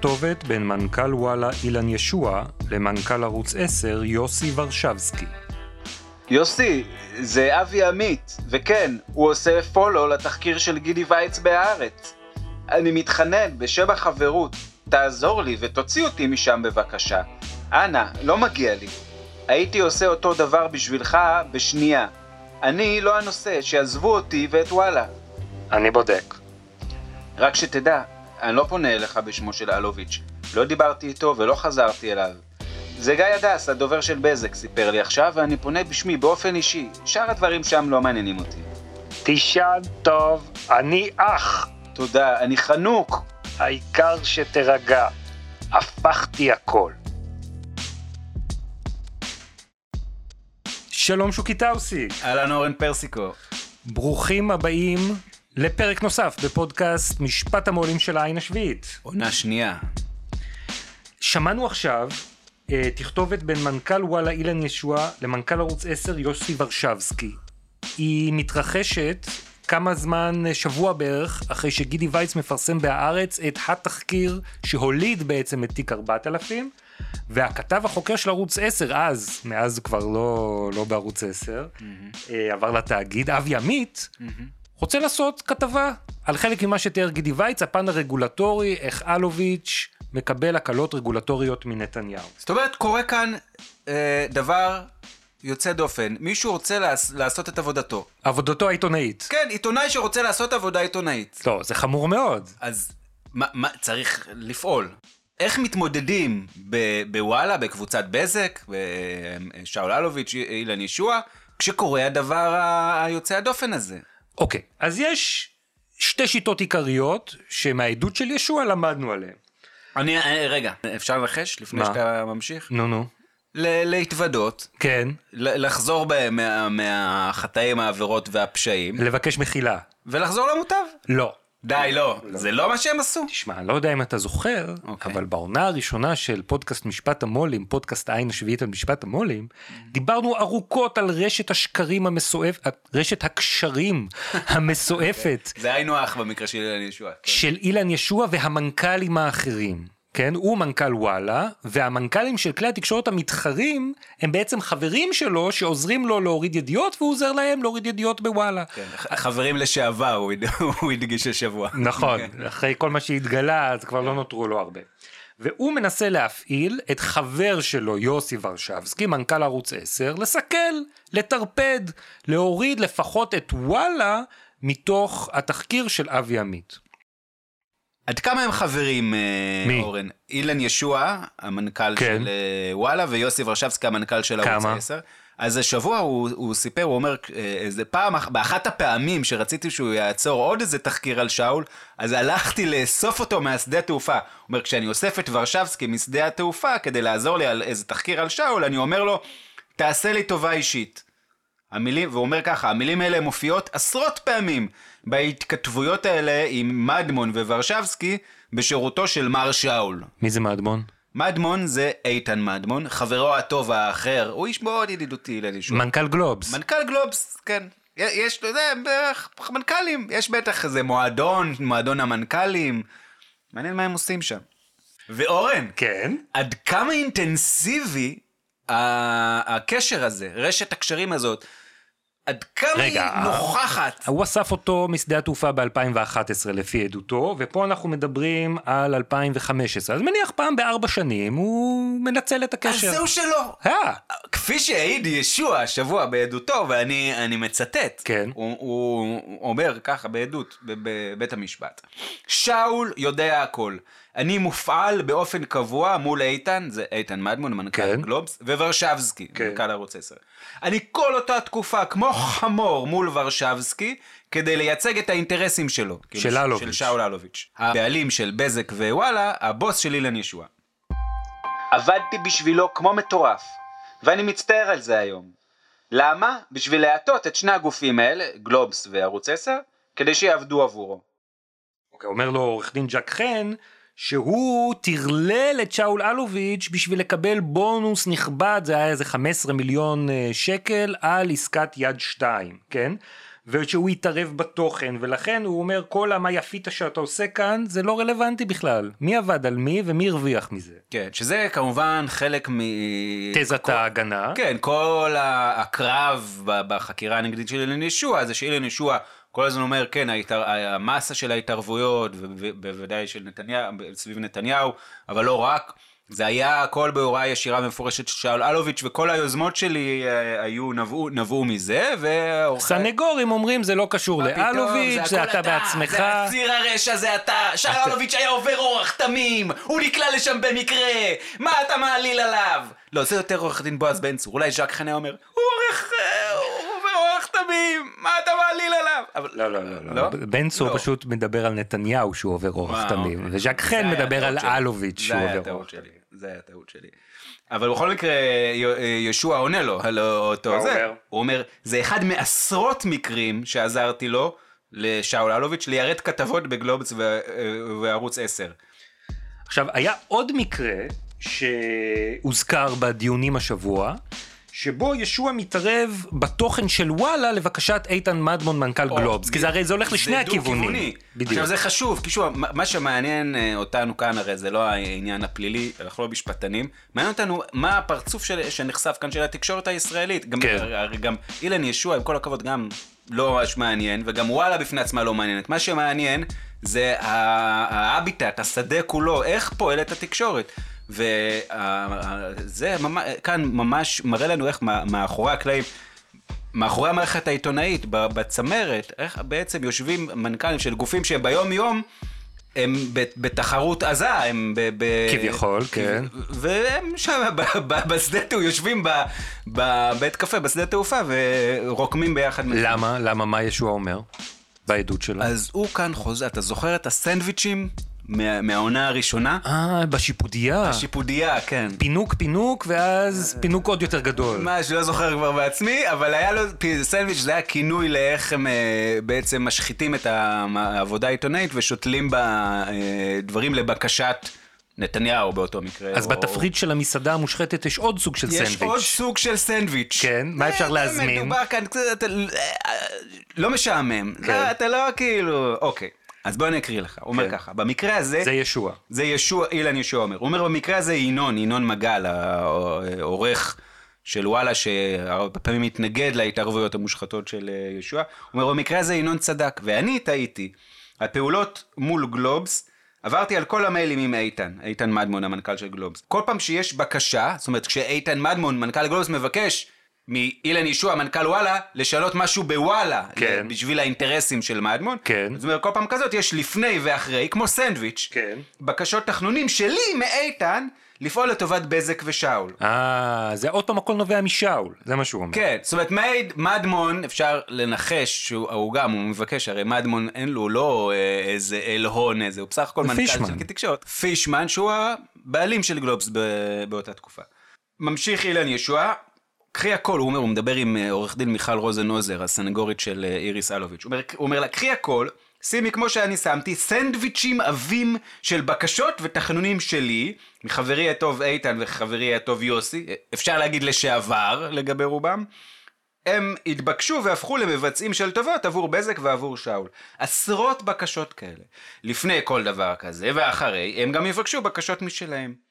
תכתובת בין מנכ"ל וואלה אילן ישוע למנכ"ל ערוץ 10 יוסי ורשבסקי. יוסי, זה אבי עמית, וכן, הוא עושה פולו לתחקיר של גידי וייץ בהארץ. אני מתחנן, בשם החברות, תעזור לי ותוציא אותי משם בבקשה. אנא, לא מגיע לי. הייתי עושה אותו דבר בשבילך בשנייה. אני לא הנושא, שיעזבו אותי ואת וואלה. אני בודק. רק שתדע, אני לא פונה אליך בשמו של אלוביץ'. לא דיברתי איתו ולא חזרתי אליו. זה גיא הדס, הדובר של בזק, סיפר לי עכשיו, ואני פונה בשמי באופן אישי. שאר הדברים שם לא מעניינים אותי. תישן טוב, אני אח. תודה, אני חנוק. העיקר שתירגע. הפכתי הכל. שלום שוקי טאוסי. אהלן אורן פרסיקו. ברוכים הבאים לפרק נוסף בפודקאסט משפט המו"לים של העין השביעית. עונה שנייה. שמענו עכשיו אה, תכתובת בין מנכ"ל וואלה אילן ישוע למנכ"ל ערוץ 10 יוסי ורשבסקי. היא מתרחשת כמה זמן, אה, שבוע בערך, אחרי שגידי וייץ מפרסם בהארץ את התחקיר שהוליד בעצם את תיק 4000, והכתב החוקר של ערוץ 10 אז, מאז כבר לא, לא בערוץ 10, mm-hmm. עבר לתאגיד, אבי עמית, mm-hmm. רוצה לעשות כתבה על חלק ממה שתיאר גידי וייץ, הפן הרגולטורי, איך אלוביץ' מקבל הקלות רגולטוריות מנתניהו. זאת אומרת, קורה כאן אה, דבר יוצא דופן. מישהו רוצה לעש, לעשות את עבודתו. עבודתו העיתונאית. כן, עיתונאי שרוצה לעשות עבודה עיתונאית. לא, זה חמור מאוד. אז מה, מה צריך לפעול? איך מתמודדים בוואלה, בקבוצת בזק, בשאול אלוביץ', אילן ישוע, כשקורה הדבר היוצא הדופן הזה? אוקיי, אז יש שתי שיטות עיקריות שמהעדות של ישוע למדנו עליהן. אני, אה, רגע, אפשר לנחש לפני מה? שאתה ממשיך? נו נו. להתוודות. כן. לחזור בהם מה, מהחטאים, העבירות והפשעים. לבקש מחילה. ולחזור למוטב. לא. די, לא. זה לא מה שהם עשו. תשמע, אני לא יודע אם אתה זוכר. אוקיי. אבל בעונה הראשונה של פודקאסט משפט המו"לים, פודקאסט העין השביעית על משפט המו"לים. דיברנו ארוכות על רשת השקרים המסועפת, רשת הקשרים המסועפת. זה היינו הך במקרה של אילן ישוע. כן. של אילן ישוע והמנכ"לים האחרים. כן, הוא מנכ"ל וואלה, והמנכ"לים של כלי התקשורת המתחרים הם בעצם חברים שלו שעוזרים לו להוריד ידיעות והוא עוזר להם להוריד ידיעות בוואלה. כן, חברים לשעבר, הוא הדגיש השבוע. נכון, כן. אחרי כל מה שהתגלה אז כבר לא נותרו לו הרבה. והוא מנסה להפעיל את חבר שלו יוסי ורשבסקי, מנכ"ל ערוץ 10, לסכל, לטרפד, להוריד לפחות את וואלה מתוך התחקיר של אבי עמית. עד כמה הם חברים, אה, מי? אורן? אילן ישוע, המנכ"ל כן. של אה, וואלה, ויוסי ורשבסקי, המנכ"ל של ערוץ 10. אז השבוע הוא, הוא סיפר, הוא אומר, אה, איזה פעם, באחת הפעמים שרציתי שהוא יעצור עוד איזה תחקיר על שאול, אז הלכתי לאסוף אותו מהשדה התעופה. הוא אומר, כשאני אוסף את ורשבסקי משדה התעופה כדי לעזור לי על איזה תחקיר על שאול, אני אומר לו, תעשה לי טובה אישית. המילים, והוא אומר ככה, המילים האלה מופיעות עשרות פעמים בהתכתבויות האלה עם מדמון וורשבסקי בשירותו של מר שאול. מי זה מדמון? מדמון זה איתן מדמון, חברו הטוב האחר, הוא איש מאוד ידידותי לנישהו. מנכ"ל גלובס. מנכ"ל גלובס, כן. יש, אתה יודע, מנכ"לים, יש בטח איזה מועדון, מועדון המנכ"לים. מעניין מה הם עושים שם. ואורן, כן? עד כמה אינטנסיבי הקשר הזה, רשת הקשרים הזאת, עד כמה רגע, היא נוכחת. הוא אסף אותו משדה התעופה ב-2011 לפי עדותו, ופה אנחנו מדברים על 2015. אז מניח פעם בארבע שנים הוא מנצל את הקשר. אז זהו שלא. אה. כפי שהעיד ישוע השבוע בעדותו, ואני מצטט. כן. הוא, הוא אומר ככה בעדות בבית המשפט. שאול יודע הכל. אני מופעל באופן קבוע מול איתן, זה איתן מדמון, מנכ"ל כן. גלובס, וורשבסקי, כן. מנכ"ל ערוץ 10. אני כל אותה תקופה כמו חמור מול ורשבסקי, כדי לייצג את האינטרסים שלו. של כאילו, אלוביץ'. של שאול אלוביץ'. הבעלים של בזק ווואלה, הבוס של אילן ישוע. עבדתי בשבילו כמו מטורף, ואני מצטער על זה היום. למה? בשביל להטות את שני הגופים האלה, גלובס וערוץ 10, כדי שיעבדו עבורו. אוקיי, אומר לו עורך דין ג'ק חן, שהוא טרלל את שאול אלוביץ' בשביל לקבל בונוס נכבד, זה היה איזה 15 מיליון אה, שקל על עסקת יד 2, כן? ושהוא יתערב בתוכן, ולכן הוא אומר כל המה יפית שאתה עושה כאן זה לא רלוונטי בכלל. מי עבד על מי ומי הרוויח מזה. כן, שזה כמובן חלק מ... תזת כל... ההגנה. כן, כל הקרב בחקירה הנגדית של אילן ישוע, זה שאילן ישוע כל הזמן אומר, כן, ההתער... המסה של ההתערבויות, ובוודאי של נתניהו, סביב נתניהו, אבל לא רק. זה היה הכל בהוראה ישירה ומפורשת של שאול אלוביץ' וכל היוזמות שלי אה, היו, נבעו, נבעו מזה ועורכי... סנגורים אומרים זה לא קשור לאלוביץ', זה, זה אתה בעצמך. זה הציר הרשע, זה אתה. שאול אלוביץ' היה עובר אורח תמים, הוא נקלע לשם במקרה, מה אתה מעליל עליו? לא, זה יותר עורך דין בועז בן צור, אולי ז'ק חנה אומר, הוא עורך... תמים, מה אתה מעליל עליו? אבל... לא, לא, לא, לא. בן צור לא. פשוט מדבר על נתניהו שהוא עובר אורח תמים, אוקיי. וז'ק חן מדבר על אלוביץ' שהוא עובר אורח תמים. זה היה טעות שלי. אבל בכל מקרה, ישוע עונה לו על אותו זה. הוא אומר, זה אחד מעשרות מקרים שעזרתי לו, לשאול אלוביץ', ליירט כתבות בגלובס וערוץ 10. עכשיו, היה עוד מקרה שהוזכר בדיונים השבוע, שבו ישוע מתערב בתוכן של וואלה לבקשת איתן מדמון מנכ"ל גלובס, כי זה הרי זה הולך לשני הכיוונים. בדיוק. עכשיו זה חשוב, כי שוב, מה שמעניין אה, אותנו כאן הרי זה לא העניין הפלילי, אנחנו לא משפטנים, מעניין אותנו מה הפרצוף של, שנחשף כאן של התקשורת הישראלית. גם, כן. הרי גם אילן ישוע, עם כל הכבוד, גם לא ממש מעניין, וגם וואלה בפני עצמה לא מעניינת. מה שמעניין זה ההביטט, השדה כולו, איך פועלת התקשורת. וזה כאן ממש מראה לנו איך מאחורי הקלעים, מאחורי המערכת העיתונאית, בצמרת, איך בעצם יושבים מנכ"לים של גופים שהם ביום יום הם בתחרות עזה, הם ב... ב כביכול, כן. והם שם בשדה תעופה, יושבים בבית קפה בשדה תעופה ורוקמים ביחד. למה? למה? מה ישוע אומר? בעדות שלו. אז הוא כאן חוזה, אתה זוכר את הסנדוויצ'ים מה, מהעונה הראשונה. אה, בשיפודיה. בשיפודיה, כן. פינוק פינוק, ואז פינוק עוד יותר גדול. מה, שלא זוכר כבר בעצמי, אבל היה לו, סנדוויץ' זה היה כינוי לאיך הם אה, בעצם משחיתים את העבודה העיתונאית ושותלים בה אה, דברים לבקשת... נתניהו באותו מקרה. אז או... בתפריט של המסעדה המושחתת יש עוד סוג של יש סנדוויץ'. יש עוד סוג של סנדוויץ'. כן, מה אפשר להזמין? מדובר כאן, אתה, לא משעמם. כן. אתה לא כאילו, אוקיי. אז בוא אני אקריא לך, הוא אומר כן. ככה, במקרה הזה... זה ישוע. זה ישוע, אילן ישוע אומר. הוא אומר, במקרה הזה ינון, ינון מגל, העורך של וואלה, שהרבה פעמים מתנגד להתערבויות המושחתות של אה, ישוע, הוא אומר, במקרה הזה ינון צדק, ואני טעיתי. הפעולות מול גלובס, עברתי על כל המיילים עם איתן, איתן מדמון, המנכ"ל של גלובס. כל פעם שיש בקשה, זאת אומרת, כשאיתן מדמון, מנכ"ל גלובס, מבקש מאילן ישוע, מנכ"ל וואלה, לשנות משהו בוואלה, כן. בשביל האינטרסים של מדמון. כן. זאת אומרת, כל פעם כזאת יש לפני ואחרי, כמו סנדוויץ', כן. בקשות תחנונים שלי מאיתן, לפעול לטובת בזק ושאול. אה, זה עוד פעם הכל נובע משאול, זה מה שהוא אומר. כן, זאת אומרת, מייד, מדמון, אפשר לנחש שהוא גם, הוא מבקש, הרי מדמון אין לו לא אה, איזה אל הון איזה, הוא בסך הכל מנכ"ל של תקשורת. פישמן, שהוא הבעלים של גלובס באותה תקופה. ממשיך אילן ישוע, קחי הכל, הוא אומר, הוא מדבר עם אה, עורך דין מיכל רוזנוזר, הסנגורית של אה, איריס אלוביץ', הוא אומר, הוא אומר לה, קחי הכל, שימי כמו שאני שמתי, סנדוויצ'ים עבים של בקשות ותחנונים שלי, מחברי הטוב איתן וחברי הטוב יוסי, אה, אפשר להגיד לשעבר לגבי רובם, הם התבקשו והפכו למבצעים של טובות עבור בזק ועבור שאול. עשרות בקשות כאלה. לפני כל דבר כזה ואחרי, הם גם יבקשו בקשות משלהם.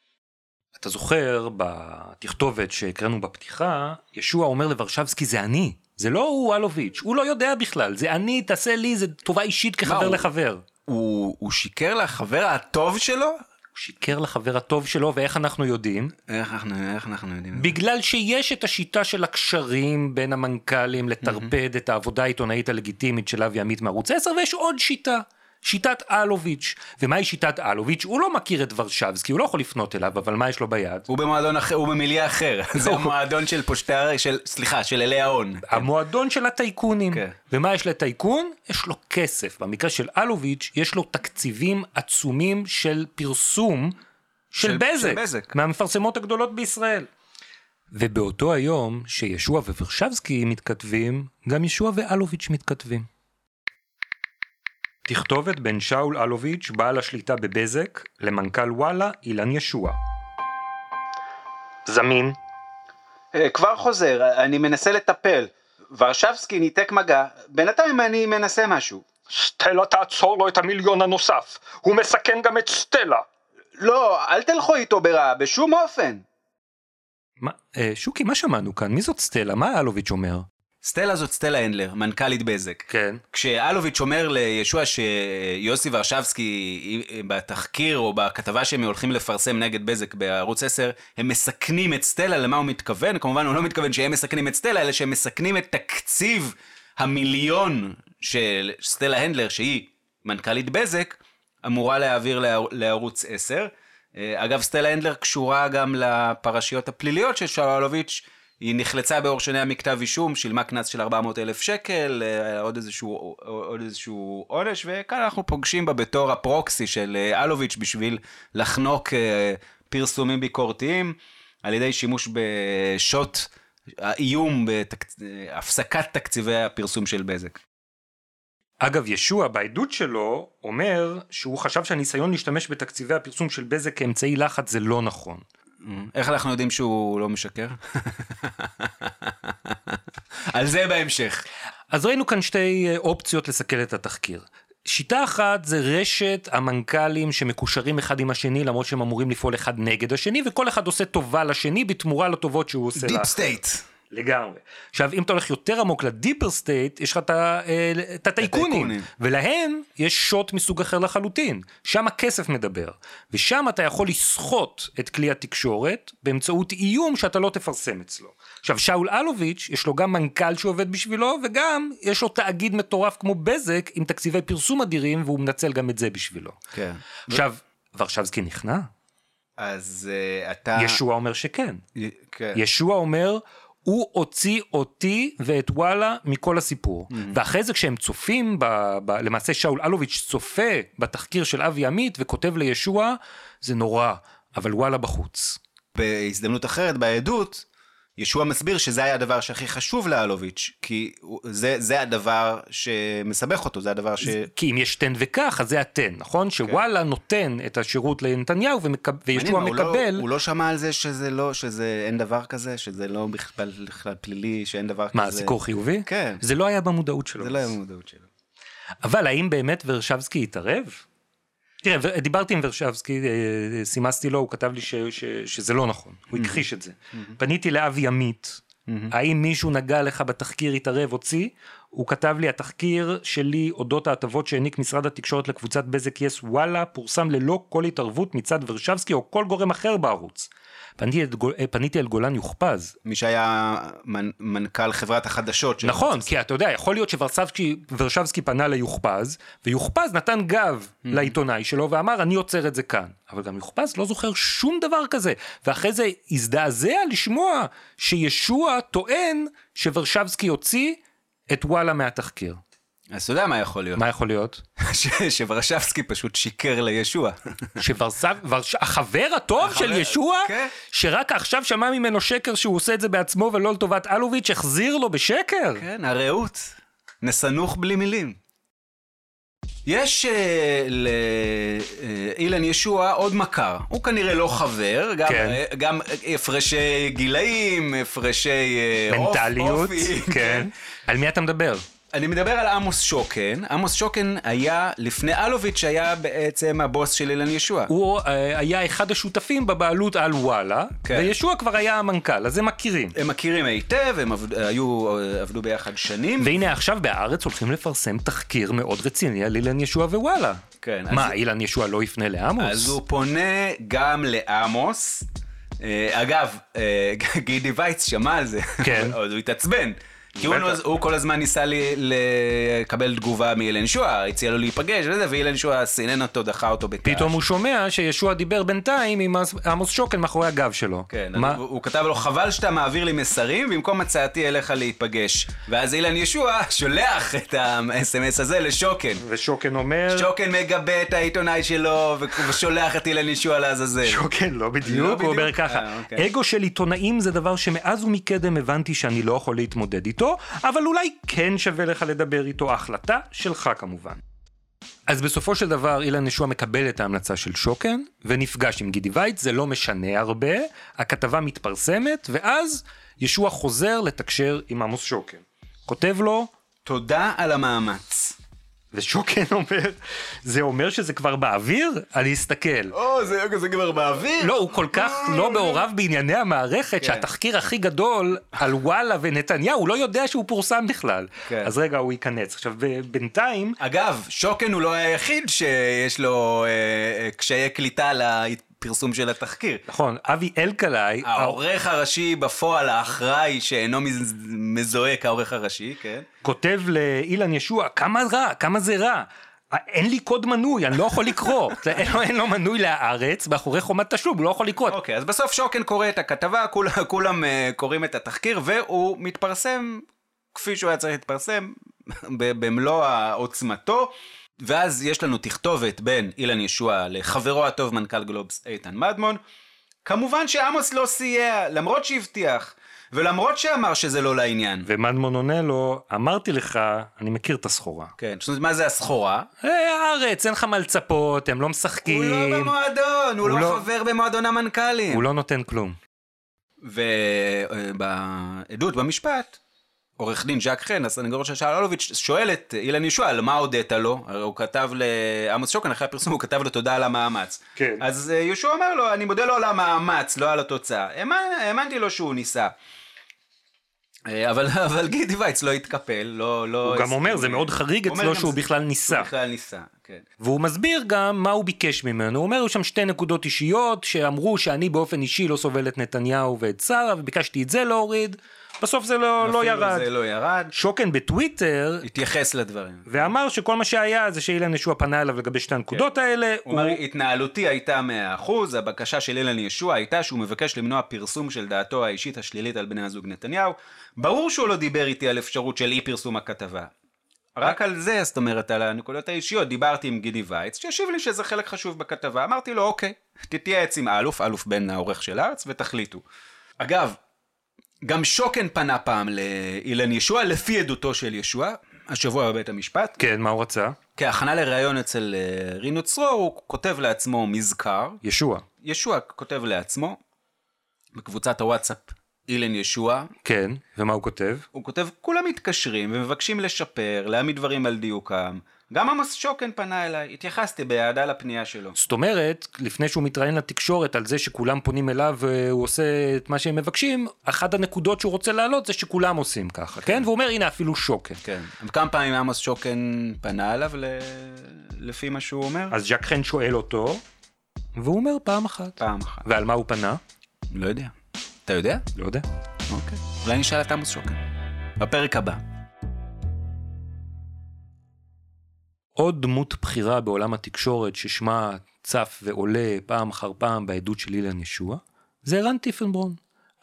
אתה זוכר בתכתובת שהקראנו בפתיחה, ישוע אומר לוורשבסקי זה אני, זה לא הוא אלוביץ', הוא לא יודע בכלל, זה אני, תעשה לי, זה טובה אישית כחבר מה, לחבר. הוא, הוא שיקר לחבר הטוב שלו? הוא שיקר לחבר הטוב שלו, ואיך אנחנו יודעים? איך אנחנו, איך אנחנו יודעים? בגלל שיש את השיטה של הקשרים בין המנכ"לים לטרפד mm-hmm. את העבודה העיתונאית הלגיטימית של אבי עמית מערוץ 10, ויש עוד שיטה. שיטת אלוביץ'. ומהי שיטת אלוביץ'? הוא לא מכיר את ורשבסקי, הוא לא יכול לפנות אליו, אבל מה יש לו ביד? הוא במועדון אחר, הוא במיליה אחר. זה המועדון של פושטי של, סליחה, של אלי ההון. המועדון של הטייקונים. כן. ומה יש לטייקון? יש לו כסף. במקרה של אלוביץ', יש לו תקציבים עצומים של פרסום של, של בזק. של בזק. מהמפרסמות הגדולות בישראל. ובאותו היום שישוע וורשבסקי מתכתבים, גם ישוע ואלוביץ' מתכתבים. תכתובת בין שאול אלוביץ', בעל השליטה בבזק, למנכ"ל וואלה, אילן ישוע. זמין. אה, כבר חוזר, אני מנסה לטפל. ורשבסקי ניתק מגע, בינתיים אני מנסה משהו. סטלה תעצור לו את המיליון הנוסף, הוא מסכן גם את סטלה. לא, אל תלכו איתו ברע, בשום אופן. מה, אה, שוקי, מה שמענו כאן? מי זאת סטלה? מה אלוביץ' אומר? סטלה זאת סטלה הנדלר, מנכ"לית בזק. כן. כשאלוביץ' אומר לישוע שיוסי ורשבסקי בתחקיר או בכתבה שהם הולכים לפרסם נגד בזק בערוץ 10, הם מסכנים את סטלה, למה הוא מתכוון? כמובן הוא לא מתכוון שהם מסכנים את סטלה, אלא שהם מסכנים את תקציב המיליון של סטלה הנדלר, שהיא מנכ"לית בזק, אמורה להעביר לערוץ 10. אה, אגב, סטלה הנדלר קשורה גם לפרשיות הפליליות של שאול אלוביץ', היא נחלצה בעור שני המכתב אישום, שילמה קנס של 400 אלף שקל, אה, עוד איזשהו, עוד איזשהו עונש, וכאן אנחנו פוגשים בה בתור הפרוקסי של אה, אלוביץ' בשביל לחנוק אה, פרסומים ביקורתיים, על ידי שימוש בשוט האיום בהפסקת בתק... תקציבי הפרסום של בזק. אגב, ישוע בעדות שלו אומר שהוא חשב שהניסיון להשתמש בתקציבי הפרסום של בזק כאמצעי לחץ זה לא נכון. איך אנחנו יודעים שהוא לא משקר? על זה בהמשך. אז ראינו כאן שתי אה, אופציות לסכל את התחקיר. שיטה אחת זה רשת המנכ"לים שמקושרים אחד עם השני למרות שהם אמורים לפעול אחד נגד השני וכל אחד עושה טובה לשני בתמורה לטובות שהוא עושה. Deep state. לגמרי. עכשיו, אם אתה הולך יותר עמוק ל-deeper state, יש לך את הטייקונים, ולהם יש שוט מסוג אחר לחלוטין. שם הכסף מדבר, ושם אתה יכול לסחוט את כלי התקשורת באמצעות איום שאתה לא תפרסם אצלו. עכשיו, שאול אלוביץ', יש לו גם מנכ"ל שעובד בשבילו, וגם יש לו תאגיד מטורף כמו בזק, עם תקציבי פרסום אדירים, והוא מנצל גם את זה בשבילו. כן. עכשיו, ורשבסקי נכנע? אז uh, אתה... ישוע אומר שכן. י... כן. ישוע אומר, הוא הוציא אותי ואת וואלה מכל הסיפור. Mm-hmm. ואחרי זה כשהם צופים, ב, ב, למעשה שאול אלוביץ' צופה בתחקיר של אבי עמית וכותב לישוע, זה נורא, אבל וואלה בחוץ. בהזדמנות אחרת, בעדות, ישוע מסביר שזה היה הדבר שהכי חשוב לאלוביץ', כי זה, זה הדבר שמסבך אותו, זה הדבר ש... כי אם יש תן וכך, אז זה התן, נכון? כן. שוואלה נותן את השירות לנתניהו ומקב... וישוע מקבל... הוא לא, הוא לא שמע על זה שזה לא, שזה אין דבר כזה, שזה לא בכלל פלילי, שאין דבר מה, כזה. מה, סיקור חיובי? כן. זה לא היה במודעות שלו. זה לא היה במודעות שלו. אבל האם באמת ורשבסקי התערב? תראה, דיברתי עם ורשבסקי, אה, סימסתי לו, הוא כתב לי ש, ש, שזה לא נכון, הוא הכחיש את זה. פניתי לאבי עמית, האם מישהו נגע לך בתחקיר, התערב, הוציא? הוא כתב לי, התחקיר שלי אודות ההטבות שהעניק משרד התקשורת לקבוצת בזק יס וואלה, פורסם ללא כל התערבות מצד ורשבסקי או כל גורם אחר בערוץ. פניתי, גול, אה, פניתי אל גולן יוכפז. מי שהיה מנ, מנכ"ל חברת החדשות. נכון, כי אתה יודע, יכול להיות שוורשבסקי פנה ליוכפז, ויוכפז נתן גב mm-hmm. לעיתונאי שלו ואמר, אני עוצר את זה כאן. אבל גם יוכפז לא זוכר שום דבר כזה, ואחרי זה הזדעזע לשמוע שישוע טוען שוורשבסקי הוציא את וואלה מהתחקיר. אז אתה יודע מה יכול להיות. מה יכול להיות? שוורשבסקי פשוט שיקר לישוע. החבר הטוב של ישוע, כן. שרק עכשיו שמע ממנו שקר שהוא עושה את זה בעצמו ולא לטובת אלוביץ', החזיר לו בשקר. כן, הרעות. נסנוך בלי מילים. יש uh, לאילן ישוע עוד מכר, הוא כנראה לא חבר, גם, כן. גם הפרשי גילאים, הפרשי uh, מנטליות, אופי. כן. על מי אתה מדבר? אני מדבר על עמוס שוקן. עמוס שוקן היה, לפני אלוביץ', היה בעצם הבוס של אילן ישוע. הוא uh, היה אחד השותפים בבעלות על וואלה, כן. וישוע כבר היה המנכ"ל, אז הם מכירים. הם מכירים היטב, הם עבד, היו, uh, עבדו ביחד שנים. והנה עכשיו בהארץ הולכים לפרסם תחקיר מאוד רציני על אילן ישוע ווואלה. כן. מה, אז... אילן ישוע לא יפנה לעמוס? אז הוא פונה גם לעמוס. Uh, אגב, גידי וייץ שמע על זה, כן. הוא התעצבן. כי הוא, הוא כל הזמן ניסה לי, לקבל תגובה מאילן שואה, הציע לו להיפגש וזה, ואילן שואה סינן אותו, דחה אותו בכעס. פתאום הוא שומע שישוע דיבר בינתיים עם עמוס שוקן מאחורי הגב שלו. כן, מה? הוא, הוא כתב לו, חבל שאתה מעביר לי מסרים, במקום הצעתי אליך להיפגש. ואז אילן ישוע שולח את האס.אם.אס הזה לשוקן. ושוקן אומר... שוקן מגבה את העיתונאי שלו, ושולח את אילן ישוע לעזאזל. שוקן, לא בדיוק, לא הוא אומר ככה, אה, אוקיי. אגו של עיתונאים זה דבר שמאז ומקדם הבנתי שאני לא יכול להתמודד איתו, אבל אולי כן שווה לך לדבר איתו, החלטה שלך כמובן. אז בסופו של דבר אילן ישוע מקבל את ההמלצה של שוקן ונפגש עם גידי וייץ, זה לא משנה הרבה, הכתבה מתפרסמת ואז ישוע חוזר לתקשר עם עמוס שוקן. כותב לו תודה על המאמץ. ושוקן אומר, זה אומר שזה כבר באוויר? אני אסתכל. או, זה, זה כבר באוויר? לא, הוא כל כך לא מעורב בענייני המערכת, כן. שהתחקיר הכי גדול על וואלה ונתניהו, הוא לא יודע שהוא פורסם בכלל. כן. אז רגע, הוא ייכנס. עכשיו, בינתיים... אגב, שוקן הוא לא היחיד שיש לו אה, אה קשיי קליטה פרסום של התחקיר. נכון, אבי אלקלעי... העורך הראשי בפועל, האחראי שאינו מזוהה כעורך הראשי, כן. כותב לאילן ישוע, כמה רע, כמה זה רע. אין לי קוד מנוי, אני לא יכול לקרוא. אין, לו, אין לו מנוי להארץ, מאחורי חומת תשלום, הוא לא יכול לקרוא. אוקיי, אז בסוף שוקן קורא את הכתבה, כול, כולם uh, קוראים את התחקיר, והוא מתפרסם כפי שהוא היה צריך להתפרסם, במלוא עוצמתו. ואז יש לנו תכתובת בין אילן ישוע לחברו הטוב מנכ"ל גלובס איתן מדמון. כמובן שעמוס לא סייע, למרות שהבטיח, ולמרות שאמר שזה לא לעניין. ומדמון עונה לו, אמרתי לך, אני מכיר את הסחורה. כן, זאת אומרת, מה זה הסחורה? אה, הארץ, אין לך מה לצפות, הם לא משחקים. הוא לא במועדון, הוא, הוא לא, לא חבר במועדון המנכ"לים. הוא לא נותן כלום. ובעדות במשפט, עורך דין ז'אק חן, הסנגור של שאל אלוביץ', שואל את אילן ישוע על מה הודית לו, הרי הוא כתב לעמוס שוקן אחרי הפרסום, הוא כתב לו תודה על המאמץ. כן. אז אה, ישוע אומר לו, אני מודה לו על המאמץ, לא על התוצאה. האמנתי לו שהוא ניסה. אה, אבל, אבל גידי וייץ לא התקפל, לא... לא הוא גם אומר, זה מאוד חריג אצלו שהוא בכלל ניסה. הוא בכלל ניסה, כן. והוא מסביר גם מה הוא ביקש ממנו. הוא אומר, היו שם שתי נקודות אישיות שאמרו שאני באופן אישי לא סובל את נתניהו ואת שרה, וביקשתי את זה להוריד. בסוף זה לא, לא ירד. זה לא ירד. שוקן בטוויטר התייחס לדברים. ואמר שכל מה שהיה זה שאילן ישוע פנה אליו לגבי שתי הנקודות כן. האלה. הוא אומר, התנהלותי הייתה 100%, הבקשה של אילן ישוע הייתה שהוא מבקש למנוע פרסום של דעתו האישית השלילית על בני הזוג נתניהו. ברור שהוא לא דיבר איתי על אפשרות של אי פרסום הכתבה. רק על זה, זאת אומרת, על הנקודות האישיות, דיברתי עם גידי וייץ, שהשיב לי שזה חלק חשוב בכתבה, אמרתי לו, אוקיי, תתייעץ עם אלוף, אלוף בן העורך של הארץ, ותחליטו. אגב, גם שוקן פנה פעם לאילן ישוע, לפי עדותו של ישוע, השבוע בבית המשפט. כן, מה הוא רצה? כהכנה לראיון אצל אה, רינו צרור, הוא כותב לעצמו מזכר. ישוע. ישוע כותב לעצמו, בקבוצת הוואטסאפ אילן ישוע. כן, ומה הוא כותב? הוא כותב, כולם מתקשרים ומבקשים לשפר, להעמיד דברים על דיוקם. גם עמוס שוקן פנה אליי, התייחסתי באהדה לפנייה שלו. זאת אומרת, לפני שהוא מתראיין לתקשורת על זה שכולם פונים אליו והוא עושה את מה שהם מבקשים, אחת הנקודות שהוא רוצה להעלות זה שכולם עושים ככה, כן? כן? והוא אומר, הנה אפילו שוקן. כן. כמה פעמים עמוס שוקן פנה אליו ל... לפי מה שהוא אומר? אז ז'ק חן שואל אותו, והוא אומר פעם אחת. פעם אחת. ועל מה הוא פנה? לא יודע. אתה יודע? לא יודע. אוקיי. אולי נשאל את עמוס שוקן. בפרק הבא. עוד דמות בכירה בעולם התקשורת ששמה צף ועולה פעם אחר פעם בעדות של אילן ישוע, זה ערן טיפנברון.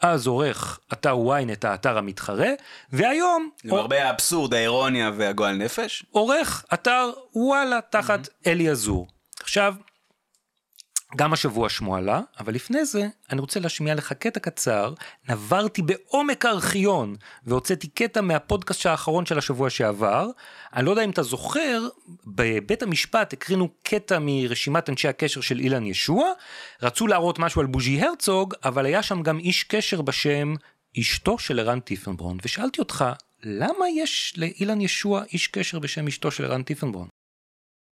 אז עורך אתר ynet האתר המתחרה, והיום... למרבה או... האבסורד, האירוניה והגועל נפש. עורך אתר וואלה תחת mm-hmm. אלי עזור. עכשיו, גם השבוע שמו עלה, אבל לפני זה אני רוצה להשמיע לך קטע קצר, נברתי בעומק הארכיון והוצאתי קטע מהפודקאסט האחרון של השבוע שעבר. אני לא יודע אם אתה זוכר, בבית המשפט הקרינו קטע מרשימת אנשי הקשר של אילן ישוע, רצו להראות משהו על בוז'י הרצוג, אבל היה שם גם איש קשר בשם אשתו של ערן טיפנברון, ושאלתי אותך, למה יש לאילן ישוע איש קשר בשם אשתו של ערן טיפנברון?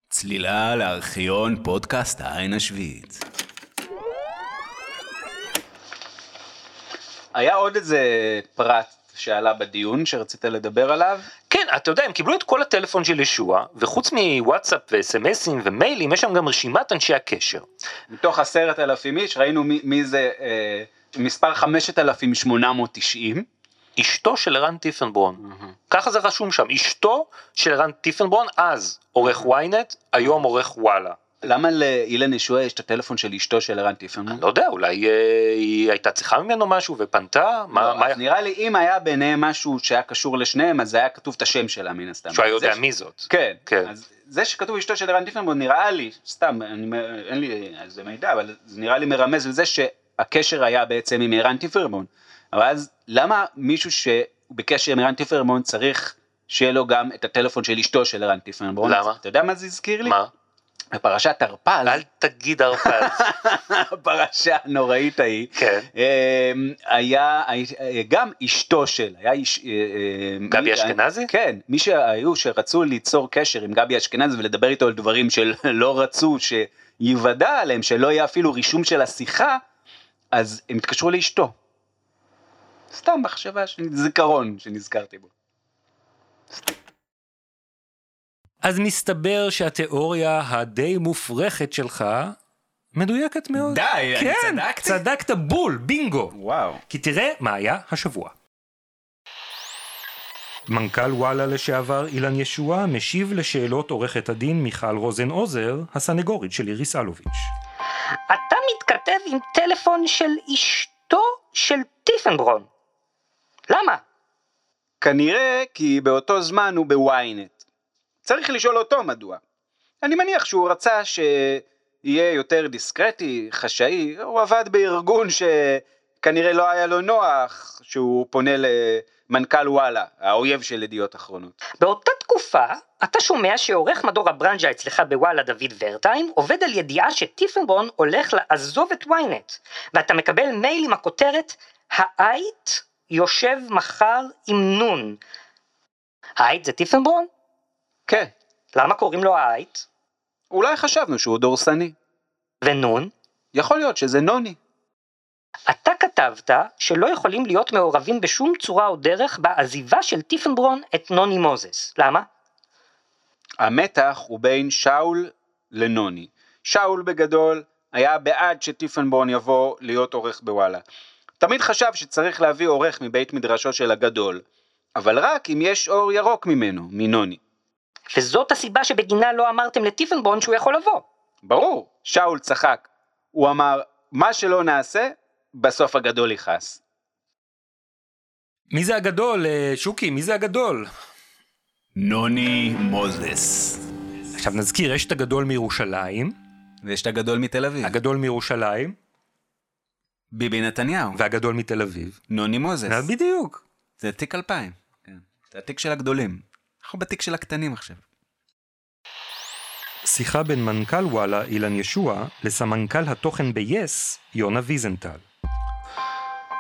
צלילה לארכיון פודקאסט העין השביעית. היה עוד איזה פרט שעלה בדיון שרצית לדבר עליו? כן, אתה יודע, הם קיבלו את כל הטלפון של ישוע, וחוץ מוואטסאפ וסמסים ומיילים, יש שם גם רשימת אנשי הקשר. מתוך עשרת אלפים איש, ראינו מי, מי זה אה, מספר 5890. אשתו של ערן טיפנברון. Mm-hmm. ככה זה רשום שם, אשתו של ערן טיפנברון, אז עורך ynet, היום עורך וואלה. למה לאילן ישועה יש את הטלפון של אשתו של ערן טיפנברון? אני לא יודע, אולי אה, היא הייתה צריכה ממנו משהו ופנתה? לא, מה, מה... נראה לי אם היה ביניהם משהו שהיה קשור לשניהם, אז היה כתוב את השם שלה מן הסתם. שהוא היה יודע ש... מי זאת. כן, כן. אז זה שכתוב אשתו של ערן טיפנברון נראה לי, סתם, אני, אין לי על זה מידע, אבל זה נראה לי מרמז לזה שהקשר היה בעצם עם ערן טיפנברון. אבל אז למה מישהו שבקשר עם ערן טיפנברון צריך שיהיה לו גם את הטלפון של אשתו של ערן טיפנברון? למה? אתה יודע מה זה הזכיר לי? מה? בפרשת הרפז, אל תגיד הרפז, הפרשה הנוראית ההיא, כן. אמ, היה גם אשתו של, היה איש, אה, אה, גבי אשכנזי? כן, מי שהיו שרצו ליצור קשר עם גבי אשכנזי ולדבר איתו על דברים שלא רצו שיוודע עליהם, שלא יהיה אפילו רישום של השיחה, אז הם התקשרו לאשתו. סתם מחשבה, זיכרון שנזכרתי בו. אז מסתבר שהתיאוריה הדי מופרכת שלך מדויקת מאוד. די, כן, אני צדקתי? צדקת בול, בינגו. וואו. כי תראה מה היה השבוע. מנכ"ל וואלה לשעבר אילן ישועה משיב לשאלות עורכת הדין מיכל רוזן עוזר, הסנגורית של איריס אלוביץ'. אתה מתכתב עם טלפון של אשתו של טיפנברון. למה? כנראה כי באותו זמן הוא בוויינט. צריך לשאול אותו מדוע. אני מניח שהוא רצה שיהיה יותר דיסקרטי, חשאי, הוא עבד בארגון שכנראה לא היה לו נוח שהוא פונה למנכ"ל וואלה, האויב של ידיעות אחרונות. באותה תקופה, אתה שומע שעורך מדור הברנז'ה אצלך בוואלה דוד ורטיים עובד על ידיעה שטיפנבון הולך לעזוב את ynet, ואתה מקבל מייל עם הכותרת העית יושב מחר עם נון. העית זה טיפנברון? כן. למה קוראים לו העית? אולי חשבנו שהוא דורסני. ונון? יכול להיות שזה נוני. אתה כתבת שלא יכולים להיות מעורבים בשום צורה או דרך בעזיבה של טיפנברון את נוני מוזס. למה? המתח הוא בין שאול לנוני. שאול בגדול היה בעד שטיפנבורן יבוא להיות עורך בוואלה. תמיד חשב שצריך להביא עורך מבית מדרשו של הגדול, אבל רק אם יש אור ירוק ממנו, מנוני. וזאת הסיבה שבגינה לא אמרתם לטיפנבון שהוא יכול לבוא. ברור, שאול צחק. הוא אמר, מה שלא נעשה, בסוף הגדול יכעס. מי זה הגדול, אה, שוקי? מי זה הגדול? נוני מוזס. עכשיו נזכיר, יש את הגדול מירושלים. ויש את הגדול מתל אביב. הגדול מירושלים. ביבי נתניהו. והגדול מתל אביב. נוני מוזס. בדיוק. זה תיק 2000. כן. זה התיק של הגדולים. אנחנו בתיק של הקטנים עכשיו. שיחה בין מנכ"ל וואלה אילן ישוע לסמנכ"ל התוכן ב-yes יונה ויזנטל.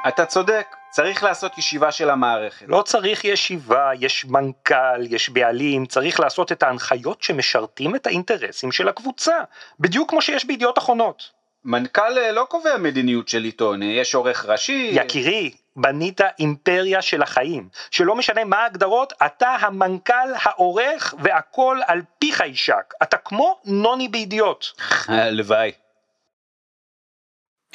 אתה צודק, צריך לעשות ישיבה של המערכת. לא צריך ישיבה, יש מנכ"ל, יש בעלים, צריך לעשות את ההנחיות שמשרתים את האינטרסים של הקבוצה, בדיוק כמו שיש בידיעות אחרונות. מנכ"ל אה, לא קובע מדיניות של עיתון, אה, יש עורך ראשי. יקירי, בנית אימפריה של החיים, שלא משנה מה ההגדרות, אתה המנכ"ל, העורך, והכל על פיך יישק. אתה כמו נוני בידיעות. הלוואי.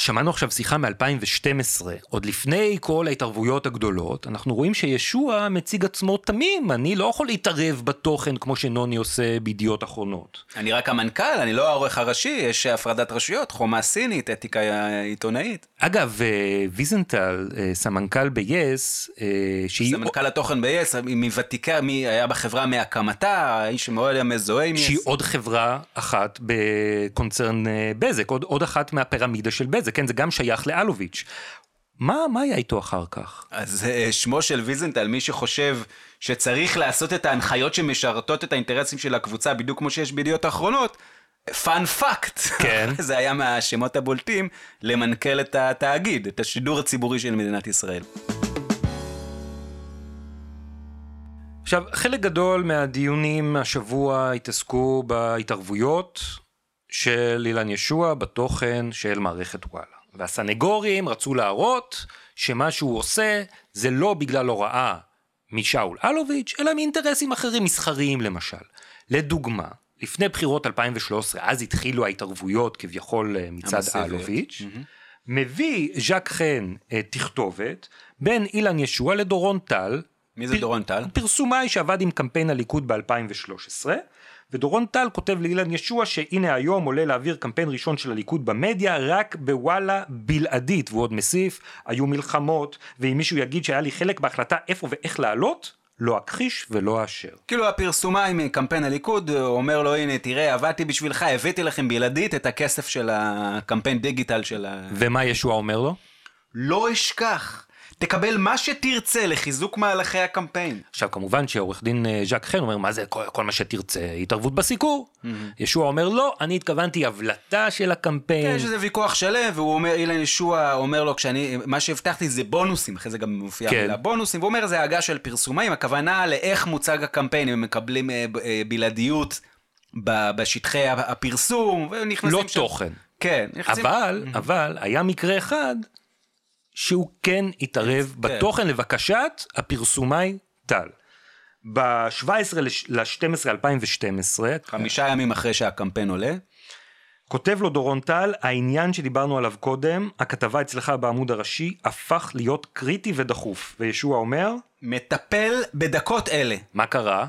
שמענו עכשיו שיחה מ-2012, עוד לפני כל ההתערבויות הגדולות, אנחנו רואים שישוע מציג עצמו תמים, אני לא יכול להתערב בתוכן כמו שנוני עושה בידיעות אחרונות. אני רק המנכ"ל, אני לא העורך הראשי, יש הפרדת רשויות, חומה סינית, אתיקה עיתונאית. אגב, אה, ויזנטל, אה, סמנכ"ל ב-yes, אה, שהיא... סמנכ"ל התוכן ב-yes, מוותיקה, מי היה בחברה מהקמתה, האיש שמאוד היה מזוהה עם yes. שהיא עוד חברה אחת בקונצרן בזק, עוד, עוד אחת מהפירמידה של בזק. כן, זה גם שייך לאלוביץ'. מה, מה היה איתו אחר כך? אז uh, שמו של ויזנטל, מי שחושב שצריך לעשות את ההנחיות שמשרתות את האינטרסים של הקבוצה, בדיוק כמו שיש בידיעות אחרונות, פאנ פאקט, כן. זה היה מהשמות הבולטים, למנכ"ל את התאגיד, את השידור הציבורי של מדינת ישראל. עכשיו, חלק גדול מהדיונים השבוע התעסקו בהתערבויות של אילן ישוע בתוכן של מערכת וואלה. והסנגורים רצו להראות שמה שהוא עושה זה לא בגלל הוראה משאול אלוביץ', אלא מאינטרסים אחרים מסחריים למשל. לדוגמה, לפני בחירות 2013, אז התחילו ההתערבויות כביכול אה, מצד המסיביות. אלוביץ', mm-hmm. מביא ז'אק חן תכתובת בין אילן ישוע לדורון טל. מי זה פ... דורון טל? פרסומאי שעבד עם קמפיין הליכוד ב-2013. ודורון טל כותב לאילן ישוע שהנה היום עולה להעביר קמפיין ראשון של הליכוד במדיה רק בוואלה בלעדית והוא עוד מוסיף היו מלחמות ואם מישהו יגיד שהיה לי חלק בהחלטה איפה ואיך לעלות לא אכחיש ולא אאשר. כאילו הפרסומאי מקמפיין הליכוד אומר לו הנה תראה עבדתי בשבילך הבאתי לכם בלעדית את הכסף של הקמפיין דיגיטל של ה... ומה ישוע אומר לו? לא אשכח תקבל מה שתרצה לחיזוק מהלכי הקמפיין. עכשיו כמובן שעורך דין אה, ז'אק חן אומר מה זה כל, כל מה שתרצה התערבות בסיקור. Mm-hmm. ישוע אומר לא אני התכוונתי הבלטה של הקמפיין. כן, יש איזה ויכוח שלם והוא אומר אילן ישוע אומר לו כשאני מה שהבטחתי זה בונוסים אחרי זה גם מופיע כן. מילה בונוסים והוא אומר זה הגה של פרסומאים הכוונה לאיך מוצג הקמפיין הם מקבלים אה, אה, בלעדיות בשטחי הפרסום ונכנסים לא שם. תוכן. כן. נכנסים... אבל אבל היה מקרה אחד. שהוא כן התערב כן. בתוכן לבקשת הפרסומאי טל. ב-17 ל-12 2012, חמישה ימים אחרי שהקמפיין עולה, כותב לו דורון טל, העניין שדיברנו עליו קודם, הכתבה אצלך בעמוד הראשי, הפך להיות קריטי ודחוף. וישוע אומר? מטפל בדקות אלה. מה קרה?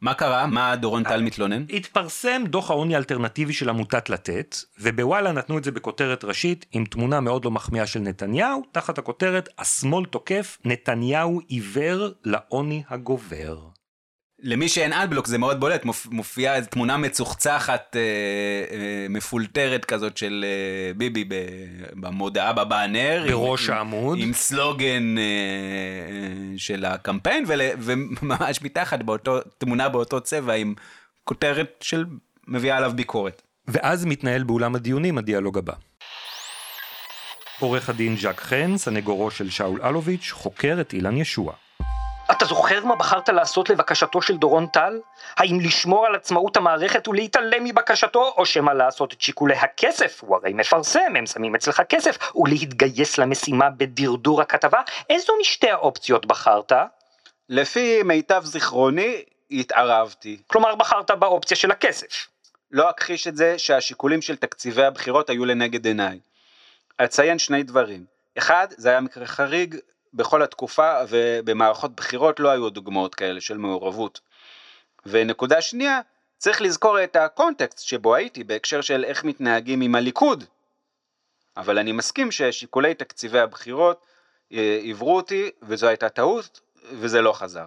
מה קרה? מה דורון טל מתלונן? התפרסם דוח העוני האלטרנטיבי של עמותת לתת, ובוואלה נתנו את זה בכותרת ראשית עם תמונה מאוד לא מחמיאה של נתניהו, תחת הכותרת השמאל תוקף, נתניהו עיוור לעוני הגובר. למי שאין אדבלוק זה מאוד בולט, מופיעה איזו תמונה מצוחצחת, אה, אה, מפולטרת כזאת של אה, ביבי במודעה בבאנר. בראש עם, העמוד. עם סלוגן אה, אה, של הקמפיין, ול, וממש מתחת באותו, תמונה באותו צבע עם כותרת של מביאה עליו ביקורת. ואז מתנהל באולם הדיונים הדיאלוג הבא. עורך הדין ז'אק חן, סנגורו של שאול אלוביץ', חוקר את אילן ישוע. אתה זוכר מה בחרת לעשות לבקשתו של דורון טל? האם לשמור על עצמאות המערכת ולהתעלם מבקשתו, או שמא לעשות את שיקולי הכסף? הוא הרי מפרסם, הם שמים אצלך כסף, ולהתגייס למשימה בדרדור הכתבה? איזו משתי האופציות בחרת? לפי מיטב זיכרוני, התערבתי. כלומר, בחרת באופציה של הכסף. לא אכחיש את זה שהשיקולים של תקציבי הבחירות היו לנגד עיניי. אציין שני דברים. אחד, זה היה מקרה חריג, בכל התקופה ובמערכות בחירות לא היו דוגמאות כאלה של מעורבות. ונקודה שנייה, צריך לזכור את הקונטקסט שבו הייתי בהקשר של איך מתנהגים עם הליכוד. אבל אני מסכים ששיקולי תקציבי הבחירות אה, עברו אותי וזו הייתה טעות וזה לא חזר.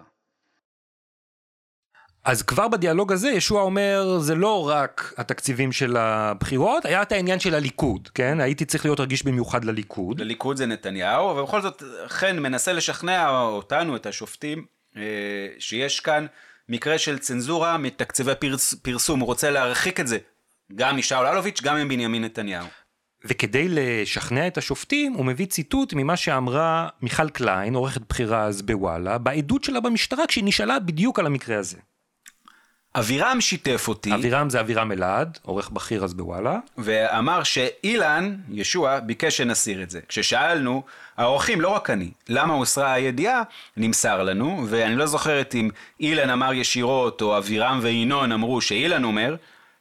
אז כבר בדיאלוג הזה ישוע אומר זה לא רק התקציבים של הבחירות, היה את העניין של הליכוד, כן? הייתי צריך להיות רגיש במיוחד לליכוד. לליכוד זה נתניהו, ובכל זאת חן מנסה לשכנע אותנו, את השופטים, אה, שיש כאן מקרה של צנזורה מתקציבי פרס, פרסום, הוא רוצה להרחיק את זה, גם משאול אלוביץ', גם מבנימין נתניהו. וכדי לשכנע את השופטים הוא מביא ציטוט ממה שאמרה מיכל קליין, עורכת בחירה אז בוואלה, בעדות שלה במשטרה כשהיא נשאלה בדיוק על המקרה הזה. אבירם שיתף אותי. אבירם זה אבירם אלעד, עורך בכיר אז בוואלה. ואמר שאילן, ישוע, ביקש שנסיר את זה. כששאלנו, האורחים, לא רק אני, למה הוסרה הידיעה, נמסר לנו, ואני לא זוכרת אם אילן אמר ישירות, או אבירם וינון אמרו שאילן אומר,